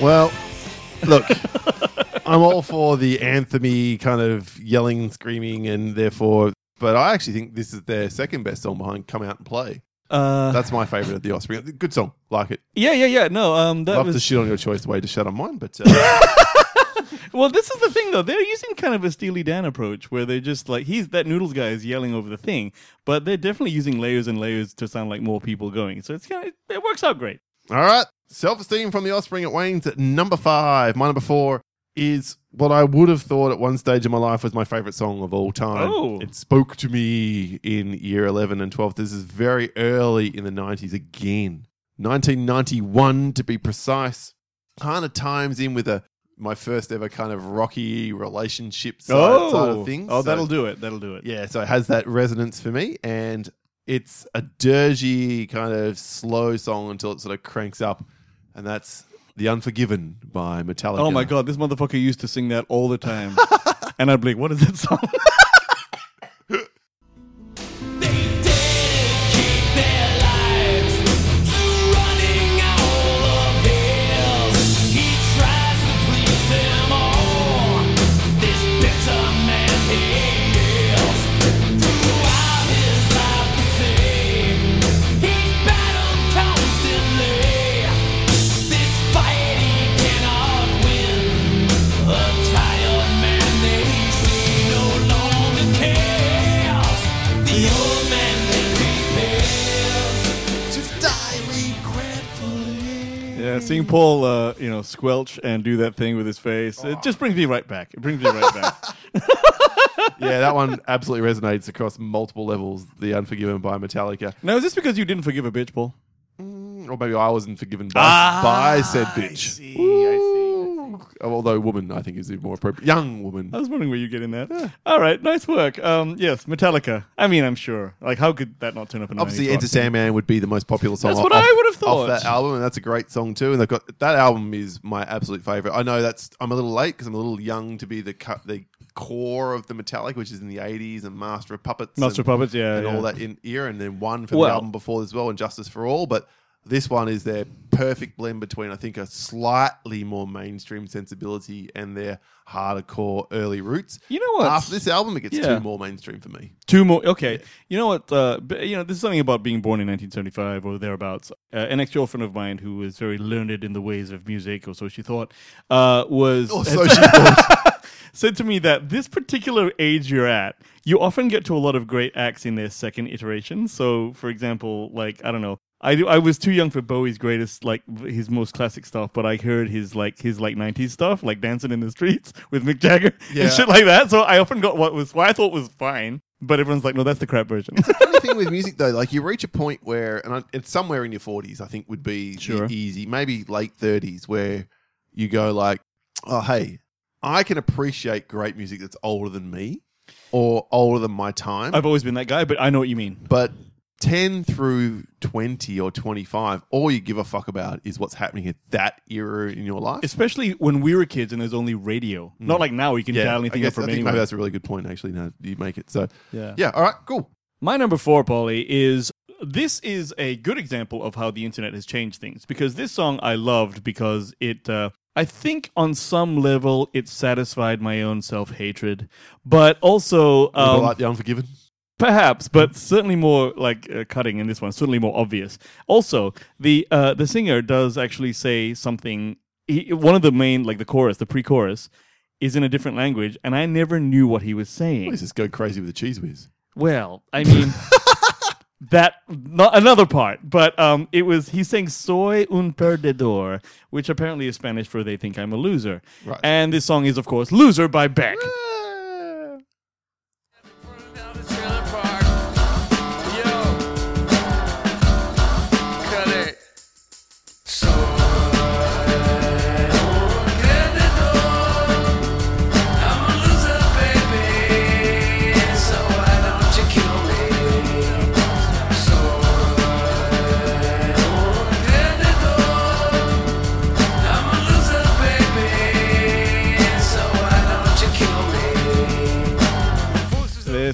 Well, look, I'm all for the anthemy kind of yelling, screaming, and therefore, but I actually think this is their second best song behind "Come Out and Play." Uh, That's my favorite of the Offspring. Good song, like it. yeah, yeah, yeah. No, um, that Love was to shit on your choice, way to shut on mine, but uh, <laughs> Well, this is the thing though. They're using kind of a Steely Dan approach where they're just like he's that noodles guy is yelling over the thing, but they're definitely using layers and layers to sound like more people going. So it's kind of it works out great. all right. Self-esteem from the Offspring at Wayne's at number five. My number four is what I would have thought at one stage of my life was my favorite song of all time. Oh. It spoke to me in year 11 and 12. This is very early in the 90s again. 1991 to be precise. Kind of times in with a my first ever kind of rocky relationship side, side of things. oh, So- that'll do it. That'll do it. yeah, so it has that resonance for me, and it's a dirgy kind of slow song until it sort of cranks up, and that's "The Unforgiven" by Metallica. Oh my god, this motherfucker used to sing that all the time, <laughs> and I'd be like, "What is that song?" <laughs> seeing Paul, uh, you know, squelch and do that thing with his face, it just brings me right back. It brings me right back. <laughs> Yeah, that one absolutely resonates across multiple levels. "The Unforgiven" by Metallica, now, is this because you didn't forgive a bitch, Paul? or maybe I wasn't forgiven by, Ah, by said bitch. I see, I see. Although woman, I think is more appropriate. Young woman. I was wondering where you get in that. All right, nice work. Um, yes, Metallica. I mean, I'm sure. Like, how could that not turn up in? Obviously, 90s Enter? Sandman would be the most popular song. That's off, what I would have off thought. that album, and that's a great song too. And they've got that album is my absolute favorite. I know that's I'm a little late because I'm a little young to be the the core of the Metallica, which is in the 80s, and Master of Puppets. Master and, of Puppets, yeah, And yeah. all that in era, and then one for the album before as well, and Justice for All. But this one is their perfect blend between, I think, a slightly more mainstream sensibility and their harder core early roots. You know what? After this album, it gets Yeah. two more mainstream for me. Two more. Okay. You know what? Uh, b- you know, this is something about being born in 1975 or thereabouts. Uh, an ex-girlfriend of mine who was very learned in the ways of music, or so she thought, uh, was Or <laughs> so she thought. said to me that this particular age you're at, you often get to a lot of great acts in their second iteration. So, for example, like I don't know. I, do, I was too young for Bowie's greatest, like his most classic stuff, but I heard his like his like '90s stuff, like "Dancing in the Streets" with Mick Jagger Yeah. and shit like that. So I often got what was what I thought was fine, but everyone's like, "No, that's the crap version." funny <laughs> thing with music though, like you reach a point where, and it's somewhere in your forties, I think would be Sure. easy, maybe late thirties, where you go like, oh hey, I can appreciate great music that's older than me or older than my time, I've always been that guy, but I know what you mean. but. 10 through 20 or 25, all you give a fuck about is what's happening at that era in your life. Especially when we were kids and there's only radio. Not like now, you can dial I, anything guess, up from I anywhere. maybe that's a really good point, actually. Now you make it. So, Yeah. yeah, all right, cool. My number four, Paulie, is this is a good example of how the internet has changed things because this song I loved because it. Uh, I think on some level it satisfied my own self hatred, but also um, like The Unforgiven. Perhaps, but certainly more like uh, cutting in this one. Certainly more obvious. Also, the uh, the singer does actually say something. He, one of the main, like the chorus, the pre-chorus, is in a different language, and I never knew what he was saying. Let's just go crazy with the Cheez Whiz. Well, I mean, <laughs> that not another part, but um, it was he's saying "soy un perdedor," which apparently is Spanish for "they think I'm a loser." Right. And this song is, of course, "Loser" by Beck.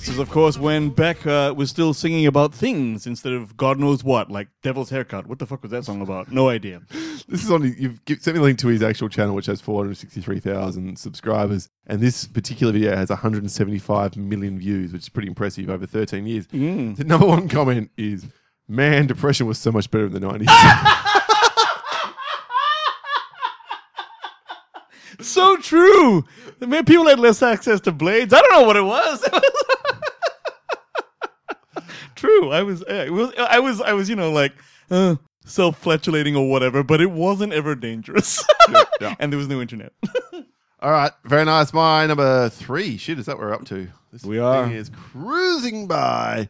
This is, of course, when Beck uh, was still singing about things instead of God knows what, like Devil's Haircut. What the fuck was that song about? No idea. This is on. You've sent me a link to his actual channel, which has 463,000 subscribers, and this particular video has 175 million views, which is pretty impressive over 13 years. Mm. The number one comment is, "Man, depression was so much better in the 90s." <laughs> So true. Man, people had less access to blades. I don't know what it was. <laughs> true. I was, it was, I was, I was, you know, like uh, self-flatulating or whatever, but it wasn't ever dangerous. <laughs> yeah. And there was no internet. <laughs> All right, very nice. My number three. Shit, is that what we're up to? This We are. thing is cruising by.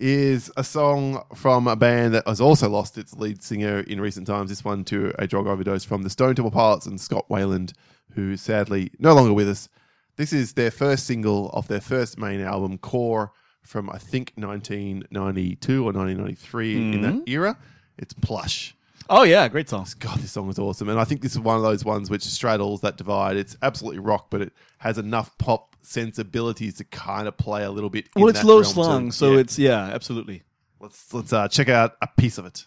Is a song from a band that has also lost its lead singer in recent times. This one to a drug overdose from the Stone Temple Pilots and Scott Weiland, who is sadly no longer with us. This is their first single off their first main album, Core, from I think 1992 or 1993 in that era. It's plush. oh yeah, great song. God, this song is awesome. And I think this is one of those ones which straddles that divide. It's absolutely rock, but it has enough pop sensibilities to kind of play a little bit. in Well, it's low slung, so Yeah. it's yeah, absolutely. let's let's uh, check out a piece of it.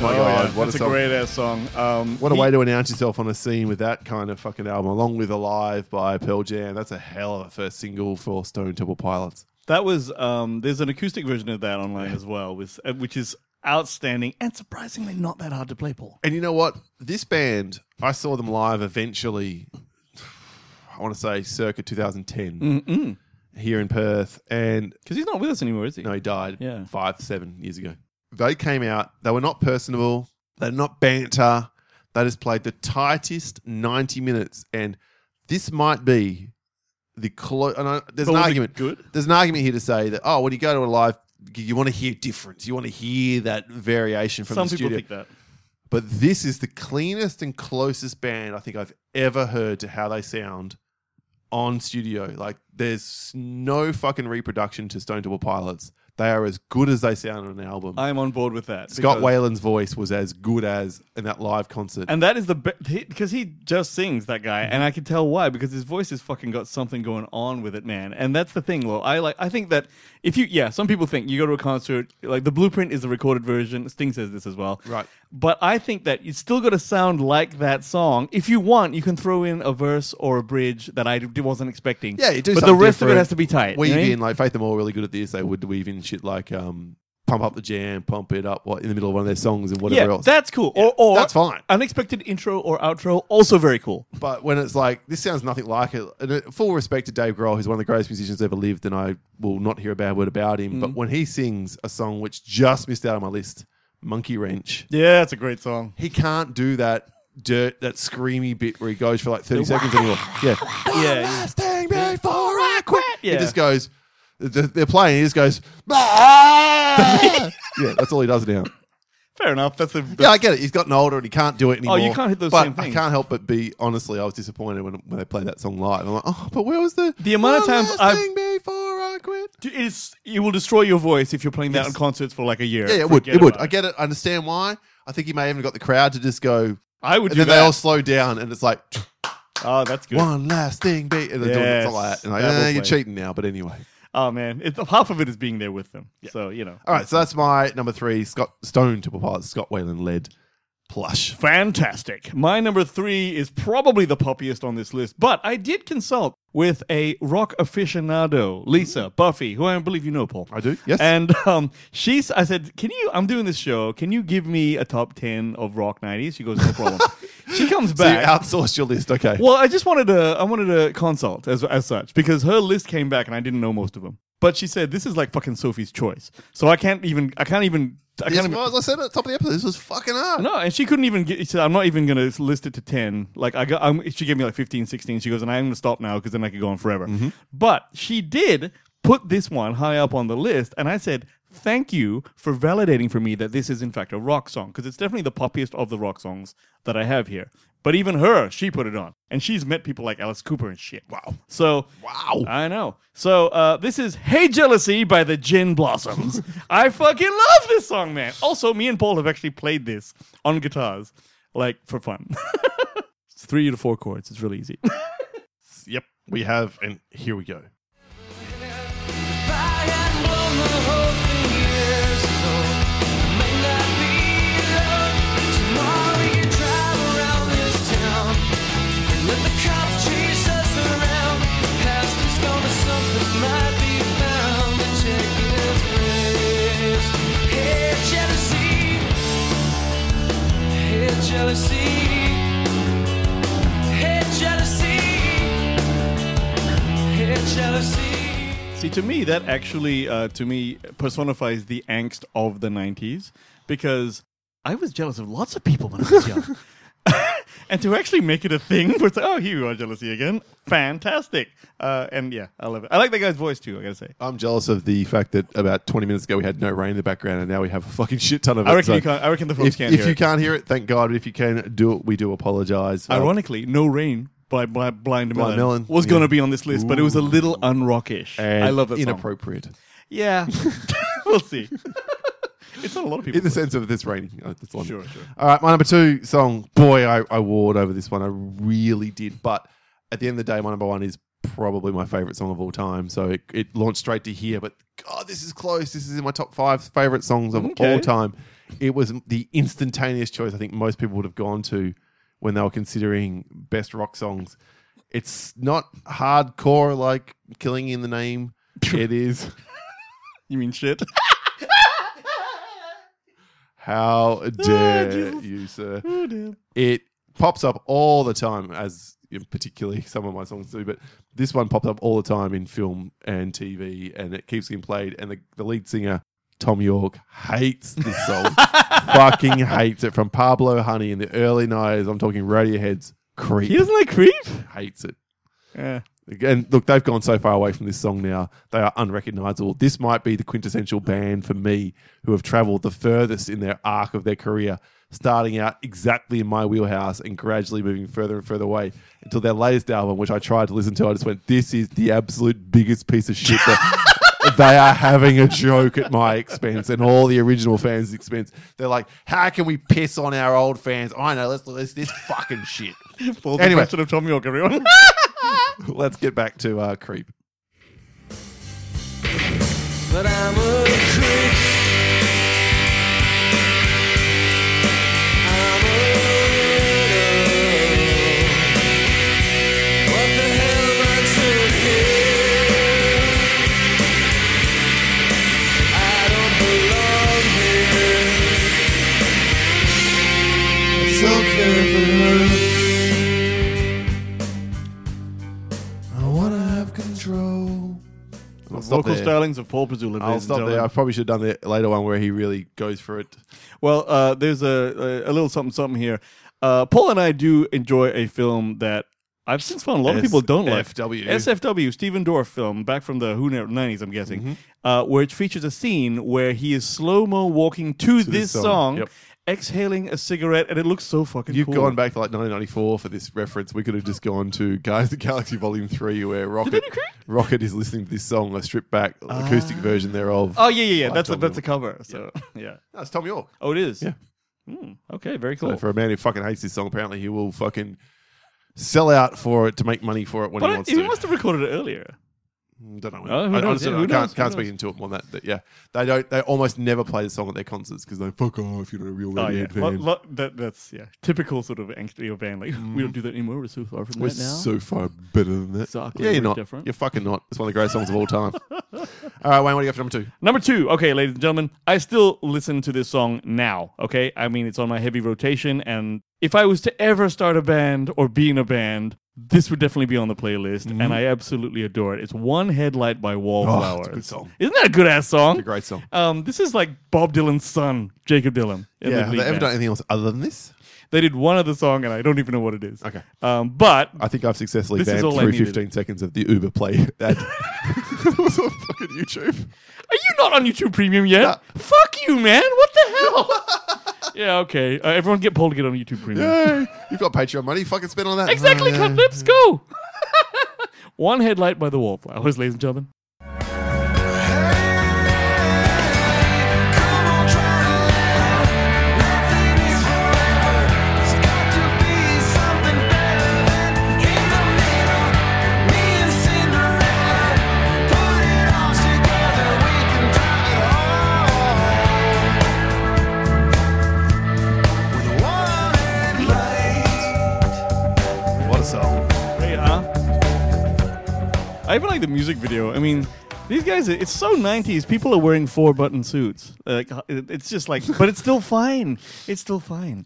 My god, what that's a a, great ass song. Um, What a way to announce yourself on a scene with that kind of fucking album, along with "Alive" by Pearl Jam. That's a hell of a first single for Stone Temple Pilots. That was um, there's an acoustic version of that online as well, with, uh, which is outstanding and surprisingly not that hard to play, Paul. And you know what? This band, I saw them live eventually. I want to say circa 2010 here in Perth, and Because he's not with us anymore, is he? No, he died Yeah. five, seven years ago. They came out, they were not personable, they're not banter. They just played the tightest 90 minutes. And this might be the close. There's But an argument. good? There's an argument here to say that oh, when you go to a live, you want to hear difference. You want to hear that variation from Some the people studio. think that. But this is the cleanest and closest band I think I've ever heard to how they sound on studio. Like, there's no fucking reproduction to Stone Temple Pilots. They are as good as they sound on an album. I'm on board with that. Scott because- Weiland's voice was as good as in that live concert. And that is the best because he just sings that guy, and I can tell why because his voice has fucking got something going on with it, man. And that's the thing, Lo. I like. I think that if you, yeah, some people think you go to a concert like the Blueprint is the recorded version. Sting says this as well, Right. But I think that you still got to sound like that song. If you want, you can throw in a verse or a bridge that I d- wasn't expecting. yeah, you do but the something rest of it different. has to be tight. Weave you know what I mean? in, like Faith No More are really good at this. They would weave in shit like um, pump up the jam, pump it up what, in the middle of one of their songs and whatever yeah, else. that's cool. or, or that's fine. Unexpected intro or outro, also very cool. But when it's like this sounds nothing like it. And uh, full respect to Dave Grohl, who's one of the greatest musicians ever lived, and I will not hear a bad word about him. Mm. But when he sings a song which just missed out on my list, Monkey Wrench, Yeah, that's a great song. he can't do that dirt, that screamy bit where he goes for like thirty seconds anymore. Yeah, Yeah, last thing before I quit. Yeah. He just goes. Th- They're playing. He just goes. "Ah!" <laughs> yeah, that's all he does now. fair enough. That's a Yeah, I get it. He's gotten older and he can't do it anymore. Oh, you can't hit those but same I things. can't help but be honestly, I was disappointed when when they played that song live. I'm like, oh, but where was the The amount of one times last I've- thing before I quit? It's it will destroy your voice if you're playing that Yes. on concerts for like a year. Yeah, yeah, it would. Forget It would. about I get it. I understand why. I think he may have even got the crowd to just go, I would and do then that. they all slow down, and it's like oh, that's good. one last thing, be, and they're doing Yes, something like that. And like, that will eh, you're play. cheating now. But anyway, Oh man, it's half of it is being there with them. So you know. all right. So that's my number three. Scott Stone Temple Pilots, Scott Weiland led plush. Fantastic. My number three is probably the poppiest on this list, but I did consult with a rock aficionado, Lisa Buffy, who I believe you know, Paul. I do. Yes. And um, she's, I said, can you, I'm doing this show, can you give me a top 10 of rock 90s? She goes, no problem. <laughs> she <laughs> comes back. so you outsourced your list. Okay. Well, I just wanted to I wanted to consult as as such because her list came back and I didn't know most of them. But she said this is like fucking Sophie's choice, so I can't even I can't even I can't even. well, as I said at the top of the episode, this was fucking hard. No, and she couldn't even get. She said, "I'm not even going to list it to ten. Like I got, I'm, she gave me like 15, 16. She goes, and I'm going to stop now because then I could go on forever. Mm-hmm. But she did put this one high up on the list, and I said, "Thank you for validating for me that this is in fact a rock song because it's definitely the poppiest of the rock songs that I have here." But even her, she put it on, and she's met people like Alice Cooper and shit. Wow. So Wow. I know. So uh, this is "Hey Jealousy" by the Gin Blossoms. <laughs> I fucking love this song, man. Also, me and Paul have actually played this on guitars, like for fun. <laughs> it's three to four chords. It's really easy. <laughs> Yep, we have, and here we go. Jealousy, hey jealousy, hey jealousy. See, to me, that actually, uh, to me, personifies the angst of the '90s because I was jealous of lots of people when I was young. <laughs> and to actually make it a thing, <laughs> where it's like, oh, here you are, jealousy again. Fantastic. Uh, and yeah, I love it. I like that guy's voice too. I gotta say. I'm jealous of the fact that about 20 minutes ago we had no rain in the background, and now we have a fucking shit ton of it. I reckon so you can't. I reckon the folks if can't if hear you it. can't hear it, thank God. But if you can do it, we do apologize. Uh, Ironically, No Rain by, by Blind, Melon, Melon, was yeah. going to be on this list, but it was a little unrockish. and I love that song. inappropriate Yeah, <laughs> <laughs> we'll see. It's not a lot of people. in the sense of this. Oh, uh, that's. Sure, sure. All right, my number two song. Boy, I, I warred over this one. I really did. But at the end of the day, my number one is probably my favorite song of all time. So it, it launched straight to here. But God, this is close. This is in my top five favorite songs of Okay. all time. It was the instantaneous choice I think most people would have gone to when they were considering best rock songs. It's not hardcore like Killing in the Name. <laughs> it is. You mean shit? <laughs> How dare Ah, Jesus. you, sir? oh, it pops up all the time, as particularly <laughs> some of my songs do, but this one pops up all the time in film and TV, and it keeps getting played. And the, the lead singer, Thom Yorke, hates this song. <laughs> Fucking hates it. From Pablo Honey in the early 90s, I'm talking Radiohead's Creep. He doesn't like creep. hates it. Yeah. Again, look, they've gone so far away from this song now, they are unrecognizable. This might be the quintessential band for me who have traveled the furthest in their arc of their career, starting out exactly in my wheelhouse and gradually moving further and further away until their latest album, which I tried to listen to. I just went, this is the absolute biggest piece of shit that <laughs> they are having a joke at my expense and all the original fans' expense. They're like, how can we piss on our old fans? I know, let's let's this fucking shit. Full Anyway. of Thom Yorke, everyone. <laughs> <laughs> Let's get back to uh, Creep. But I'm a stop Vocal there. stylings of Paul Pazula. I'll stop there. I probably should have done the later one where he really goes for it. Well, uh, there's a, a a little something something here. Uh, Paul and I do enjoy a film that I've since found a lot of people don't like. SFW. SFW, Stephen Dorff film, back from the Who nineties, I'm guessing, Mm-hmm. uh, where it features a scene where he is slow mo walking to, this, song, song, yep. Exhaling a cigarette, and it looks so fucking. You've cool. gone back to like 1994 for this reference. We could have just gone to Guys of the Galaxy Volume 3 where Rocket. Rocket is listening to this song, a stripped back acoustic version thereof. Oh yeah, yeah, yeah. By That's a, that's a cover. So yeah. <laughs> That's Thom Yorke. Oh, it is. Yeah. Hmm, okay, very cool. So for a man who fucking hates this song, apparently he will fucking sell out for it to make money for it when but he wants he to. He must have recorded it earlier. Mm, don't know. Oh, who I, knows? honestly Yeah, don't who know. I can't, can't speak into it more than that. But yeah, they don't. They almost never play the song at their concerts because they fuck off. If you're not a real Oh yeah, Radiohead Lo- fan. lo- that, that's yeah, typical sort of angsty band. Like we don't mm. do that anymore. We're so far from We're that now. so far better than that. Exactly, Yeah, you're not. different. You're fucking not. It's one of the greatest songs of all time. all right, <laughs> uh, Wayne, what do you got for number two? Number two, okay, ladies and gentlemen, I still listen to this song now. Okay, I mean it's on my heavy rotation, and if I was to ever start a band or be in a band, this would definitely be on the playlist, and I absolutely adore it. It's "One Headlight" by Wallflowers. Mm-hmm. Oh, it's a good song. Isn't that a good ass song? It's a great song. Um, this is like Bob Dylan's son, Jakob Dylan. Yeah, have they ever band. done anything else other than this? They did one other song, and I don't even know what it is. Okay. Um, but I think I've successfully banned through 15 seckons of the Uber play <laughs> ad. it was <laughs> on fucking YouTube. Are you not on YouTube Premium yet? Fuck you, man. What the hell? <laughs> yeah, okay. Uh, everyone get Paul to get on YouTube Premium. Yay. You've got Patreon money. Fucking spend on that. Exactly, Oh, cut lips, go. <laughs> One headlight by the Wallflowers, ladies and gentlemen. I even like the music video. I mean, these guys, it's so 90s. People are wearing four button suits. Like, it's just like, but it's still fine. It's still fine.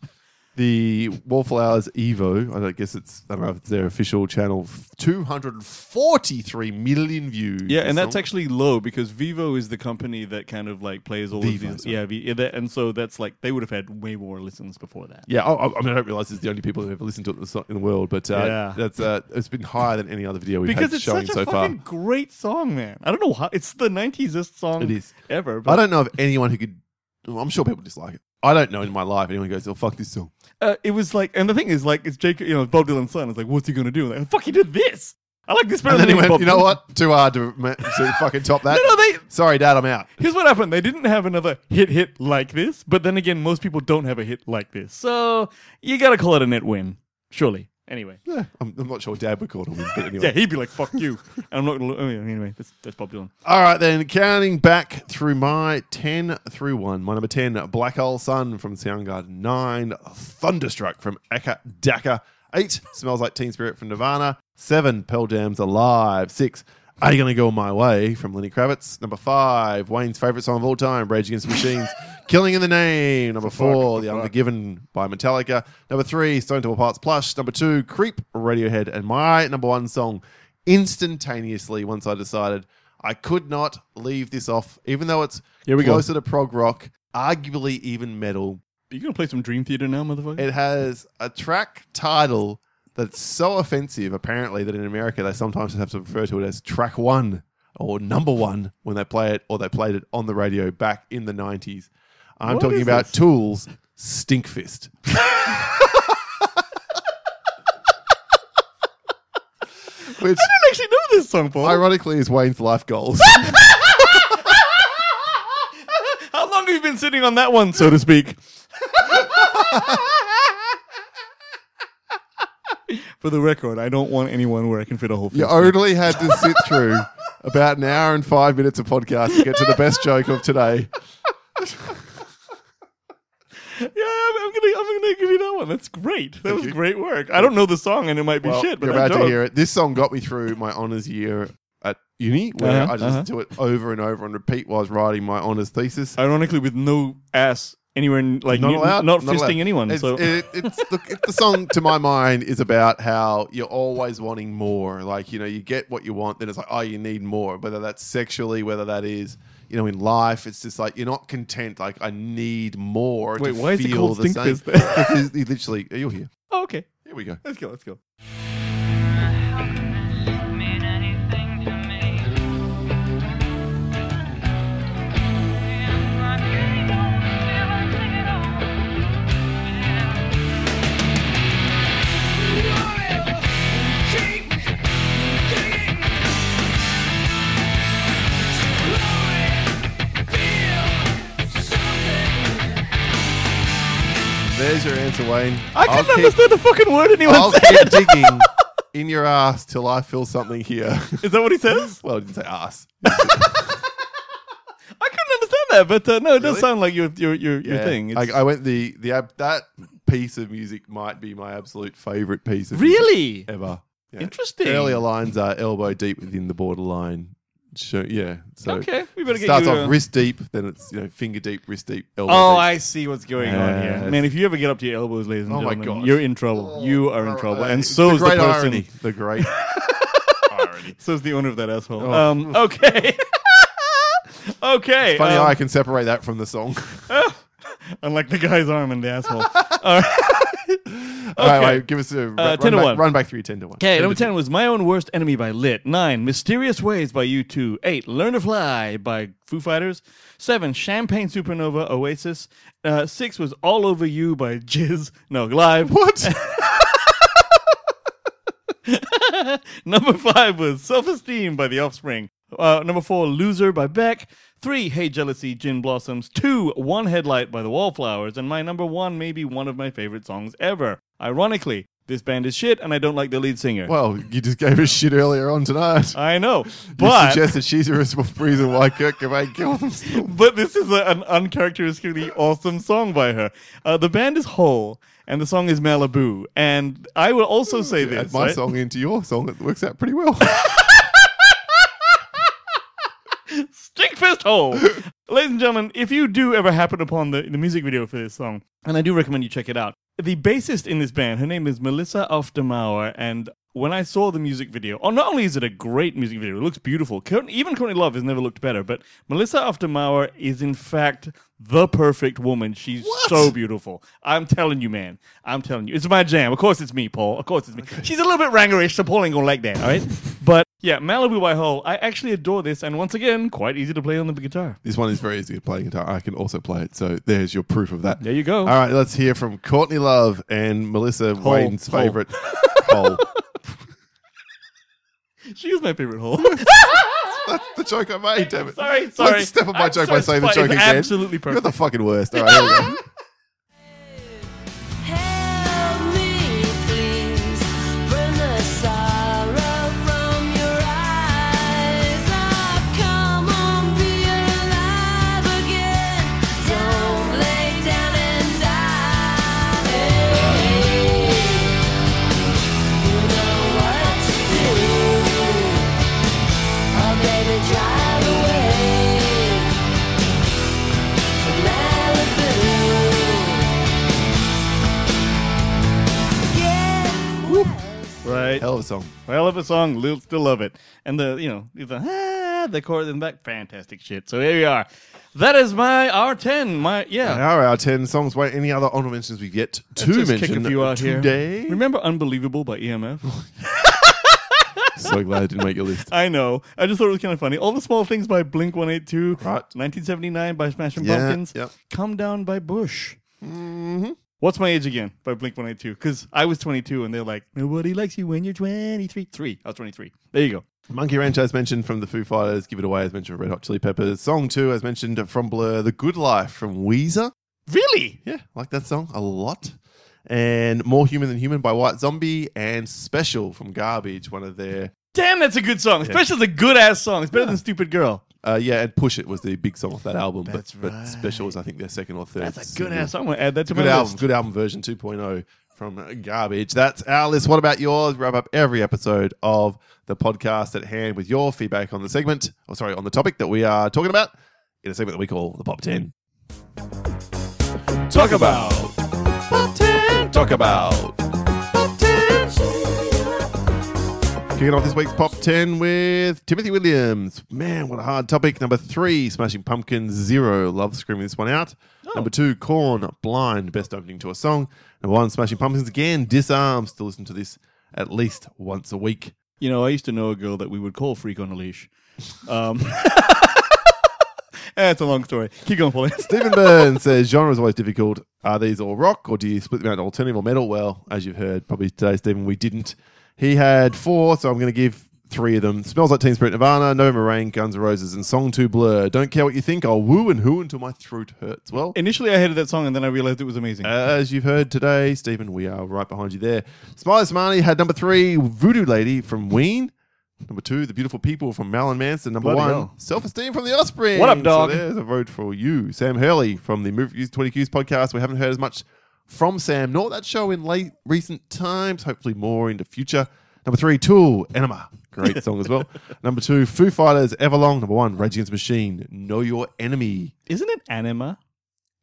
The Wallflowers Evo, I guess it's, I don't know if it's their official channel, 243 million views. Yeah, and that's actually low because Vevo is the company that kind of like plays all Vevo, of these. sorry. Yeah, v, yeah, that, and so that's like they would have had way more listens before that. Yeah, I, I mean, I don't realize it's the only people who ever listened to it in the, so- in the world, but uh, Yeah. that's uh, it's been higher than any other video we've Because had it's showing such a so far. great song, man. I don't know how it's the 90s song It is. ever. But I don't know of anyone who could. well, I'm sure people dislike it. I don't know in my life anyone who goes, "Oh fuck this song." Uh, it was like, and the thing is, like, it's Jake, you know, Bob Dylan's son. It's like, what's he gonna do? Like, fuck, he did this. I like this better And then he than went, Bob "You know Dylan." what? Too hard to, ma- to fucking top that." <laughs> No, no, they. Sorry, Dad, I'm out. Here's what happened. They didn't have another hit hit like this, but then again, most people don't have a hit like this. So you gotta call it a net win, surely. Anyway, Yeah, I'm, I'm not sure Dad would call win, but anyway. <laughs> yeah, he'd be like, "Fuck you," and I'm not gonna. Oh, yeah, anyway, that's, that's Bob Dylan. All right, then counting back through my ten through one. My number ten, Black Hole Sun from Soundgarden. Nine, Thunderstruck from Acca Dacca. Eight, Smells Like Teen Spirit from Nirvana. Seven, Pearl Jam's Alive. Six, Are You Gonna Go My Way from Lenny Kravitz. Number five, Wayne's favorite song of all time, Rage Against the Machines. <laughs> Killing in the Name. Number four, The Unforgiven by Metallica. Number three, Stone Temple Pilots Plush. Number two, Creep, Radiohead. And my number one song, instantaneously, once I decided I could not leave this off, even though it's Here we go. closer to prog rock, arguably even metal. Are you gonna play some Dream Theater now, motherfucker? It has a track title that's so offensive, apparently, that in America they sometimes have to refer to it as track one or number one when they play it or they played it on the radio back in the 90s. I'm What talking is about this? Tool's Stinkfist. <laughs> Which, I don't actually know this song, Paul. ironically, is Wayne's life goals. <laughs> <laughs> How long have you been sitting on that one, so to speak? For the record, I don't want anyone where I can fit a whole fist. You only had to sit through about an hour and five minutes of podcast to get to the best joke of today. <laughs> Yeah, I'm, I'm gonna, I'm gonna give you that one. That's great. That was you. great work. I don't know the song, and it might be Well, shit, but you're that about to joke- hear it. This song got me through my honours year at uni, where Uh-huh, I just listened to it over and over and repeat while I was writing my honours thesis. Ironically, with no ass anywhere, in, like not allowed. not Not fisting allowed. anyone. It's, so it, it's the, the song to my mind is about how you're always wanting more. Like you know, you get what you want, then it's like, oh, you need more. Whether that's sexually, whether that is. You know, in life, it's just like you're not content. Like I need more. Wait, to why is it feel called the same. Because you literally, you're here. oh, okay, Here we go. let's go. Let's go. There's your answer, Wayne. I I'll couldn't keep- understand a fucking word anyone said. I'll said. keep digging <laughs> in your ass till I feel something here. Is that what he says? <laughs> well, I didn't say ass. <laughs> I couldn't understand that, but uh, no, it does Really? sound like your your your, your Yeah. thing. It's- I, I went the the ab- that piece of music might be my absolute favorite piece of really music ever. Yeah. interesting. Earlier lines are elbow deep within the borderline. So yeah, so Okay, we better it get starts you. off uh, wrist deep, then it's you know finger deep, wrist deep, elbow Oh, deep. I see what's going on here, Yes. man. If you ever get up to your elbows, ladies and Oh my gentlemen, gosh. you're in trouble. you are in trouble, Uh, and so the is great the person. irony. The great <laughs> irony. So is the owner of that asshole. Oh. Um, okay. <laughs> <laughs> okay. Funny um, how I can separate that from the song. <laughs> unlike the guy's arm and the asshole. <laughs> All right. <laughs> All right, Okay. wait, give us a run, 10 run, to back, one. run back through ten to one. Okay, number to 10 was My Own Worst Enemy by Lit. 9, Mysterious Ways by U2. 8, Learn to Fly by Foo Fighters. 7, Champagne Supernova, Oasis. Uh, 6 was All Over You by Jizz. No, Live. What? number 5 was Self Esteem by The Offspring. Uh, number 4, Loser by Beck. 3, Hey Jealousy, Gin Blossoms. 2, One Headlight by The Wallflowers. And my number 1 may be one of my favorite songs ever. Ironically, this band is shit and I don't like the lead singer. well, you just gave us shit earlier on tonight. I know, you but suggested she's a reason why Kurt Cobain killed himself. but this is a, an uncharacteristically awesome song by her. Uh, the band is Hole, and the song is Malibu. And I will also say this: Add my right? song into your song. It works out pretty well. <laughs> Stinkfist Hole. Ladies and gentlemen, if you do ever happen upon the, the music video for this song, and I do recommend you check it out, the bassist in this band, her name is Melissa Auf der Maur, and when I saw the music video, oh, not only is it a great music video, it looks beautiful. Even Courtney Love has never looked better, but Melissa Auf der Maur is in fact the perfect woman. She's so beautiful. I'm telling you, man. I'm telling you. It's my jam. Of course it's me, Paul. Of course it's me. She's a little bit rangerish, so Paul ain't gonna like that, all right? but yeah, Malibu by Hole. I actually adore this, and once again, quite easy to play on the guitar. this one is very easy to play guitar. I can also play it. So there's your proof of that. There you go. All right, let's hear from Courtney Love and Melissa Hole. Wayne's Hole. favorite <laughs> hole. She is my favorite hole. <laughs> That's the joke I made, damn it. sorry, sorry. step on my I'm joke sorry, by saying the joke again. Absolutely You're the fucking worst. All right, here we go. <laughs> Right. Hell of a song. Hell of a song. Lil still love it. And the, you know, the, ah, the chord in the back, fantastic shit. So here we are. That is my R10. My yeah. Are our 10 songs. Wait, any other honorable mentions we've yet to Let's just mention kick a few out today? here. Remember "Unbelievable" by EMF? <laughs> so glad I didn't make your list. I know. I just thought it was kind of funny. All the small things by Blink 182, Right. 1979 by Smashing Yeah, Pumpkins, yep. Come Down by Bush. Mm-hmm. What's My Age Again by Blink 182? Because I was 22 and they're like, nobody likes you when you're 23. Three. I was 23. There you go. Monkey Wrench, as mentioned from the Foo Fighters, Give It Away, as mentioned from Red Hot Chili Peppers. Song 2, as mentioned from Blur, The Good Life from Weezer. Really? Yeah, like that song a lot. And More Human Than Human by White Zombie, and Special from Garbage, one of their. Damn, that's a good song. Especially the good ass song. It's better Yeah. than Stupid Girl. Uh, yeah, and Push It was the big song off that album, That's but, but. Special was, I think, their second or third. That's a good ass song. I'm going to add that to Good my album, list. good album version 2.0 from uh, Garbage. That's our list. What about yours? Wrap up every episode of the podcast at hand with your feedback on the segment, or sorry, on the topic that we are talking about in a segment that we call the Pop 10. Talk about Pop 10. Talk about Kicking off this week's Pop 10 with Timothy Williams. Man, what a hard topic. Number three, Smashing Pumpkins Zero. Love screaming this one out. Number two, Korn Blind. Best opening to a song. Number one, Smashing Pumpkins again. Disarm. Still listen to this at least once a week. You know, I used to know a girl that we would call Freak on a Leash. Um, <laughs> That's a long story. Keep going, Paulie. <laughs> Stephen Byrne says genre is always difficult. Are these all rock or do you split them out alternative or metal? Well, as you've heard probably today, Stephen, we didn't. He had four, so I'm going to give three of them. Smells like Teen Spirit Nirvana, November Rain, Guns N' Roses, and Song 2 Blur. Don't care what you think, I'll woo and hoo until my throat hurts. Well, Initially, I hated that song, and then I realized it was amazing. as you've heard today, Stephen, we are right behind you there. Smiley Smarty had number three, Voodoo Lady from Ween. Number two, The Beautiful People from Marilyn Manson. Number Bloody one, hell. Self Esteem from The Offspring. What up, dog? So there's a vote for you. Sam Hurley from the Movie Reviews 20 Qs podcast. We haven't heard as much from Sam, nor that show in late recent times. Hopefully more in the future. Number three, Tool, Enema. Great song as well. <laughs> Number two, Foo Fighters, Everlong. Number one, Rage Against the Machine, Know Your Enemy. Isn't it Anima?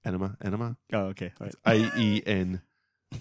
Enema, Enema. Oh, okay. Right. A E N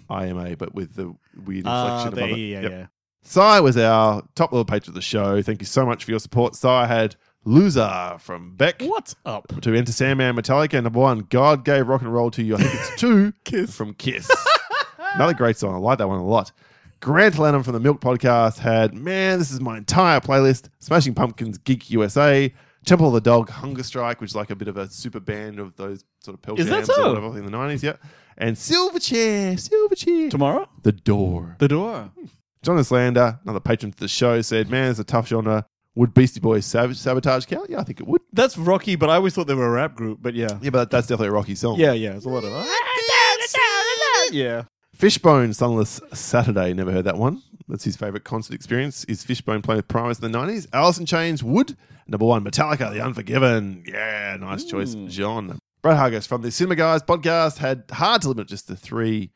I M A, but with the weird Ah, inflection the- above it. yeah, Yep. yeah. Sai was our top little page of the show. Thank you so much for your support. Sai had Loser from Beck. What's up? To Enter Sandman Metallica. Number one, God Gave Rock and Roll to You. I think it's two. <laughs> Kiss. From Kiss. <laughs> Another great song. I like that one a lot. Grant Lanham from the Milk Podcast had, man, this is my entire playlist. Smashing Pumpkins, Geek USA, Temple of the Dog, Hunger Strike, which is like a bit of a super band of those sort of Pearl Is that Jams so? or whatever in the 90s, yeah. And Silverchair, Silverchair. Tomorrow? The Door. The door. Hmm. John Islander, another patron to the show, said, man, it's a tough genre. Would Beastie Boys Savage Sabotage count? Yeah, I think it would. That's Rocky, but I always thought they were a rap group. But yeah, Yeah, but that's definitely a Rocky song. yeah, yeah. It's a lot of <laughs> yeah. Fishbone Sunless Saturday. Never heard that one. That's his favorite concert experience. Is Fishbone playing with Primus in the 90s? Alice in Chains Would. Number one, Metallica, The Unforgiven. Yeah, nice choice, John. Brad Hargis from the Cinema Guys podcast had hard to limit just to three.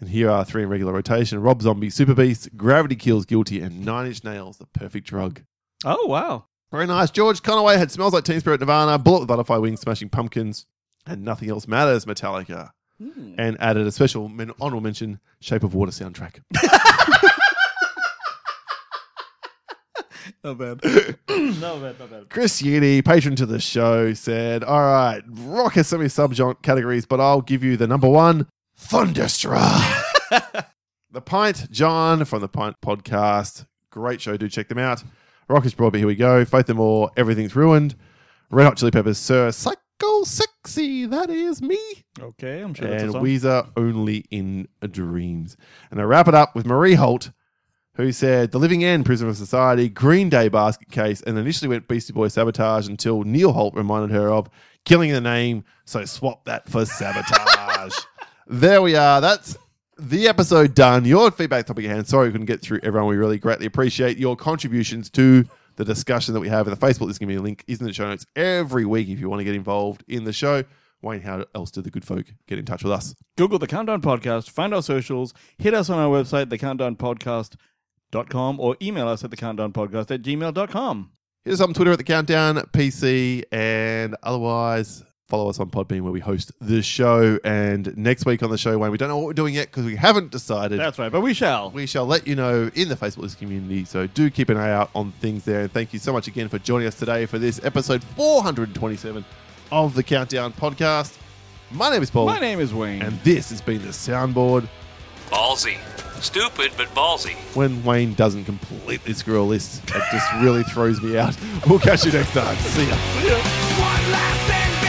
And here are three in regular rotation Rob Zombie, Super Beast, Gravity Kills Guilty, and Nine Inch Nails, The Perfect Drug. Oh wow. Very nice. George Conaway had Smells Like Teen Spirit Nirvana, Bullet with Butterfly Wings, Smashing Pumpkins, and Nothing Else Matters, Metallica. Hmm. And added a special men- honorable mention, Shape of Water soundtrack. <laughs> Not bad. <coughs> not bad. Not bad. Chris Yeedy, patron to the show, said, All right, rock has so many sub categories, but I'll give you the number one Thunderstruck. <laughs> the Pint, John from the Pint podcast. Great show. Do check them out. Rock is Broadway. Here we go. Faith No More. Everything's Ruined. Red Hot Chili Peppers, Sir. Psycho Sexy. That is me. Okay, I'm sure that's a and song. Weezer Only in Dreams. And I wrap it up with Marie Holt, who said The Living End, Prison of Society, Green Day Basket Case, and initially went Beastie Boy Sabotage until Neil Holt reminded her of Killing the Name, so swap that for Sabotage. <laughs> there we are. That's the episode done. Your feedback topic at hand. Sorry we couldn't get through everyone. We really greatly appreciate your contributions to the discussion that we have in the Facebook. There's going to be a link, is in the show notes every week if you want to get involved in the show. Wayne, how else do the good folk get in touch with us? Google the Countdown Podcast, find our socials, hit us on our website, thecountdownpodcast.com, or email us at thecountdownpodcast at gmail.com. Hit us up on Twitter at the Countdown PC, and otherwise follow us on Podbean where we host the show. And next week on the show, Wayne, we don't know what we're doing yet because we haven't decided. That's right, but we shall. We shall let you know in the Facebook list community. So do keep an eye out on things there. And thank you so much again for joining us today for this episode 427 of the Countdown Podcast. My name is Paul. My name is Wayne. And this has been the soundboard. Ballsy. Stupid, but ballsy. When Wayne doesn't completely screw a list, it just really throws me out. We'll catch you next time. See ya. See ya.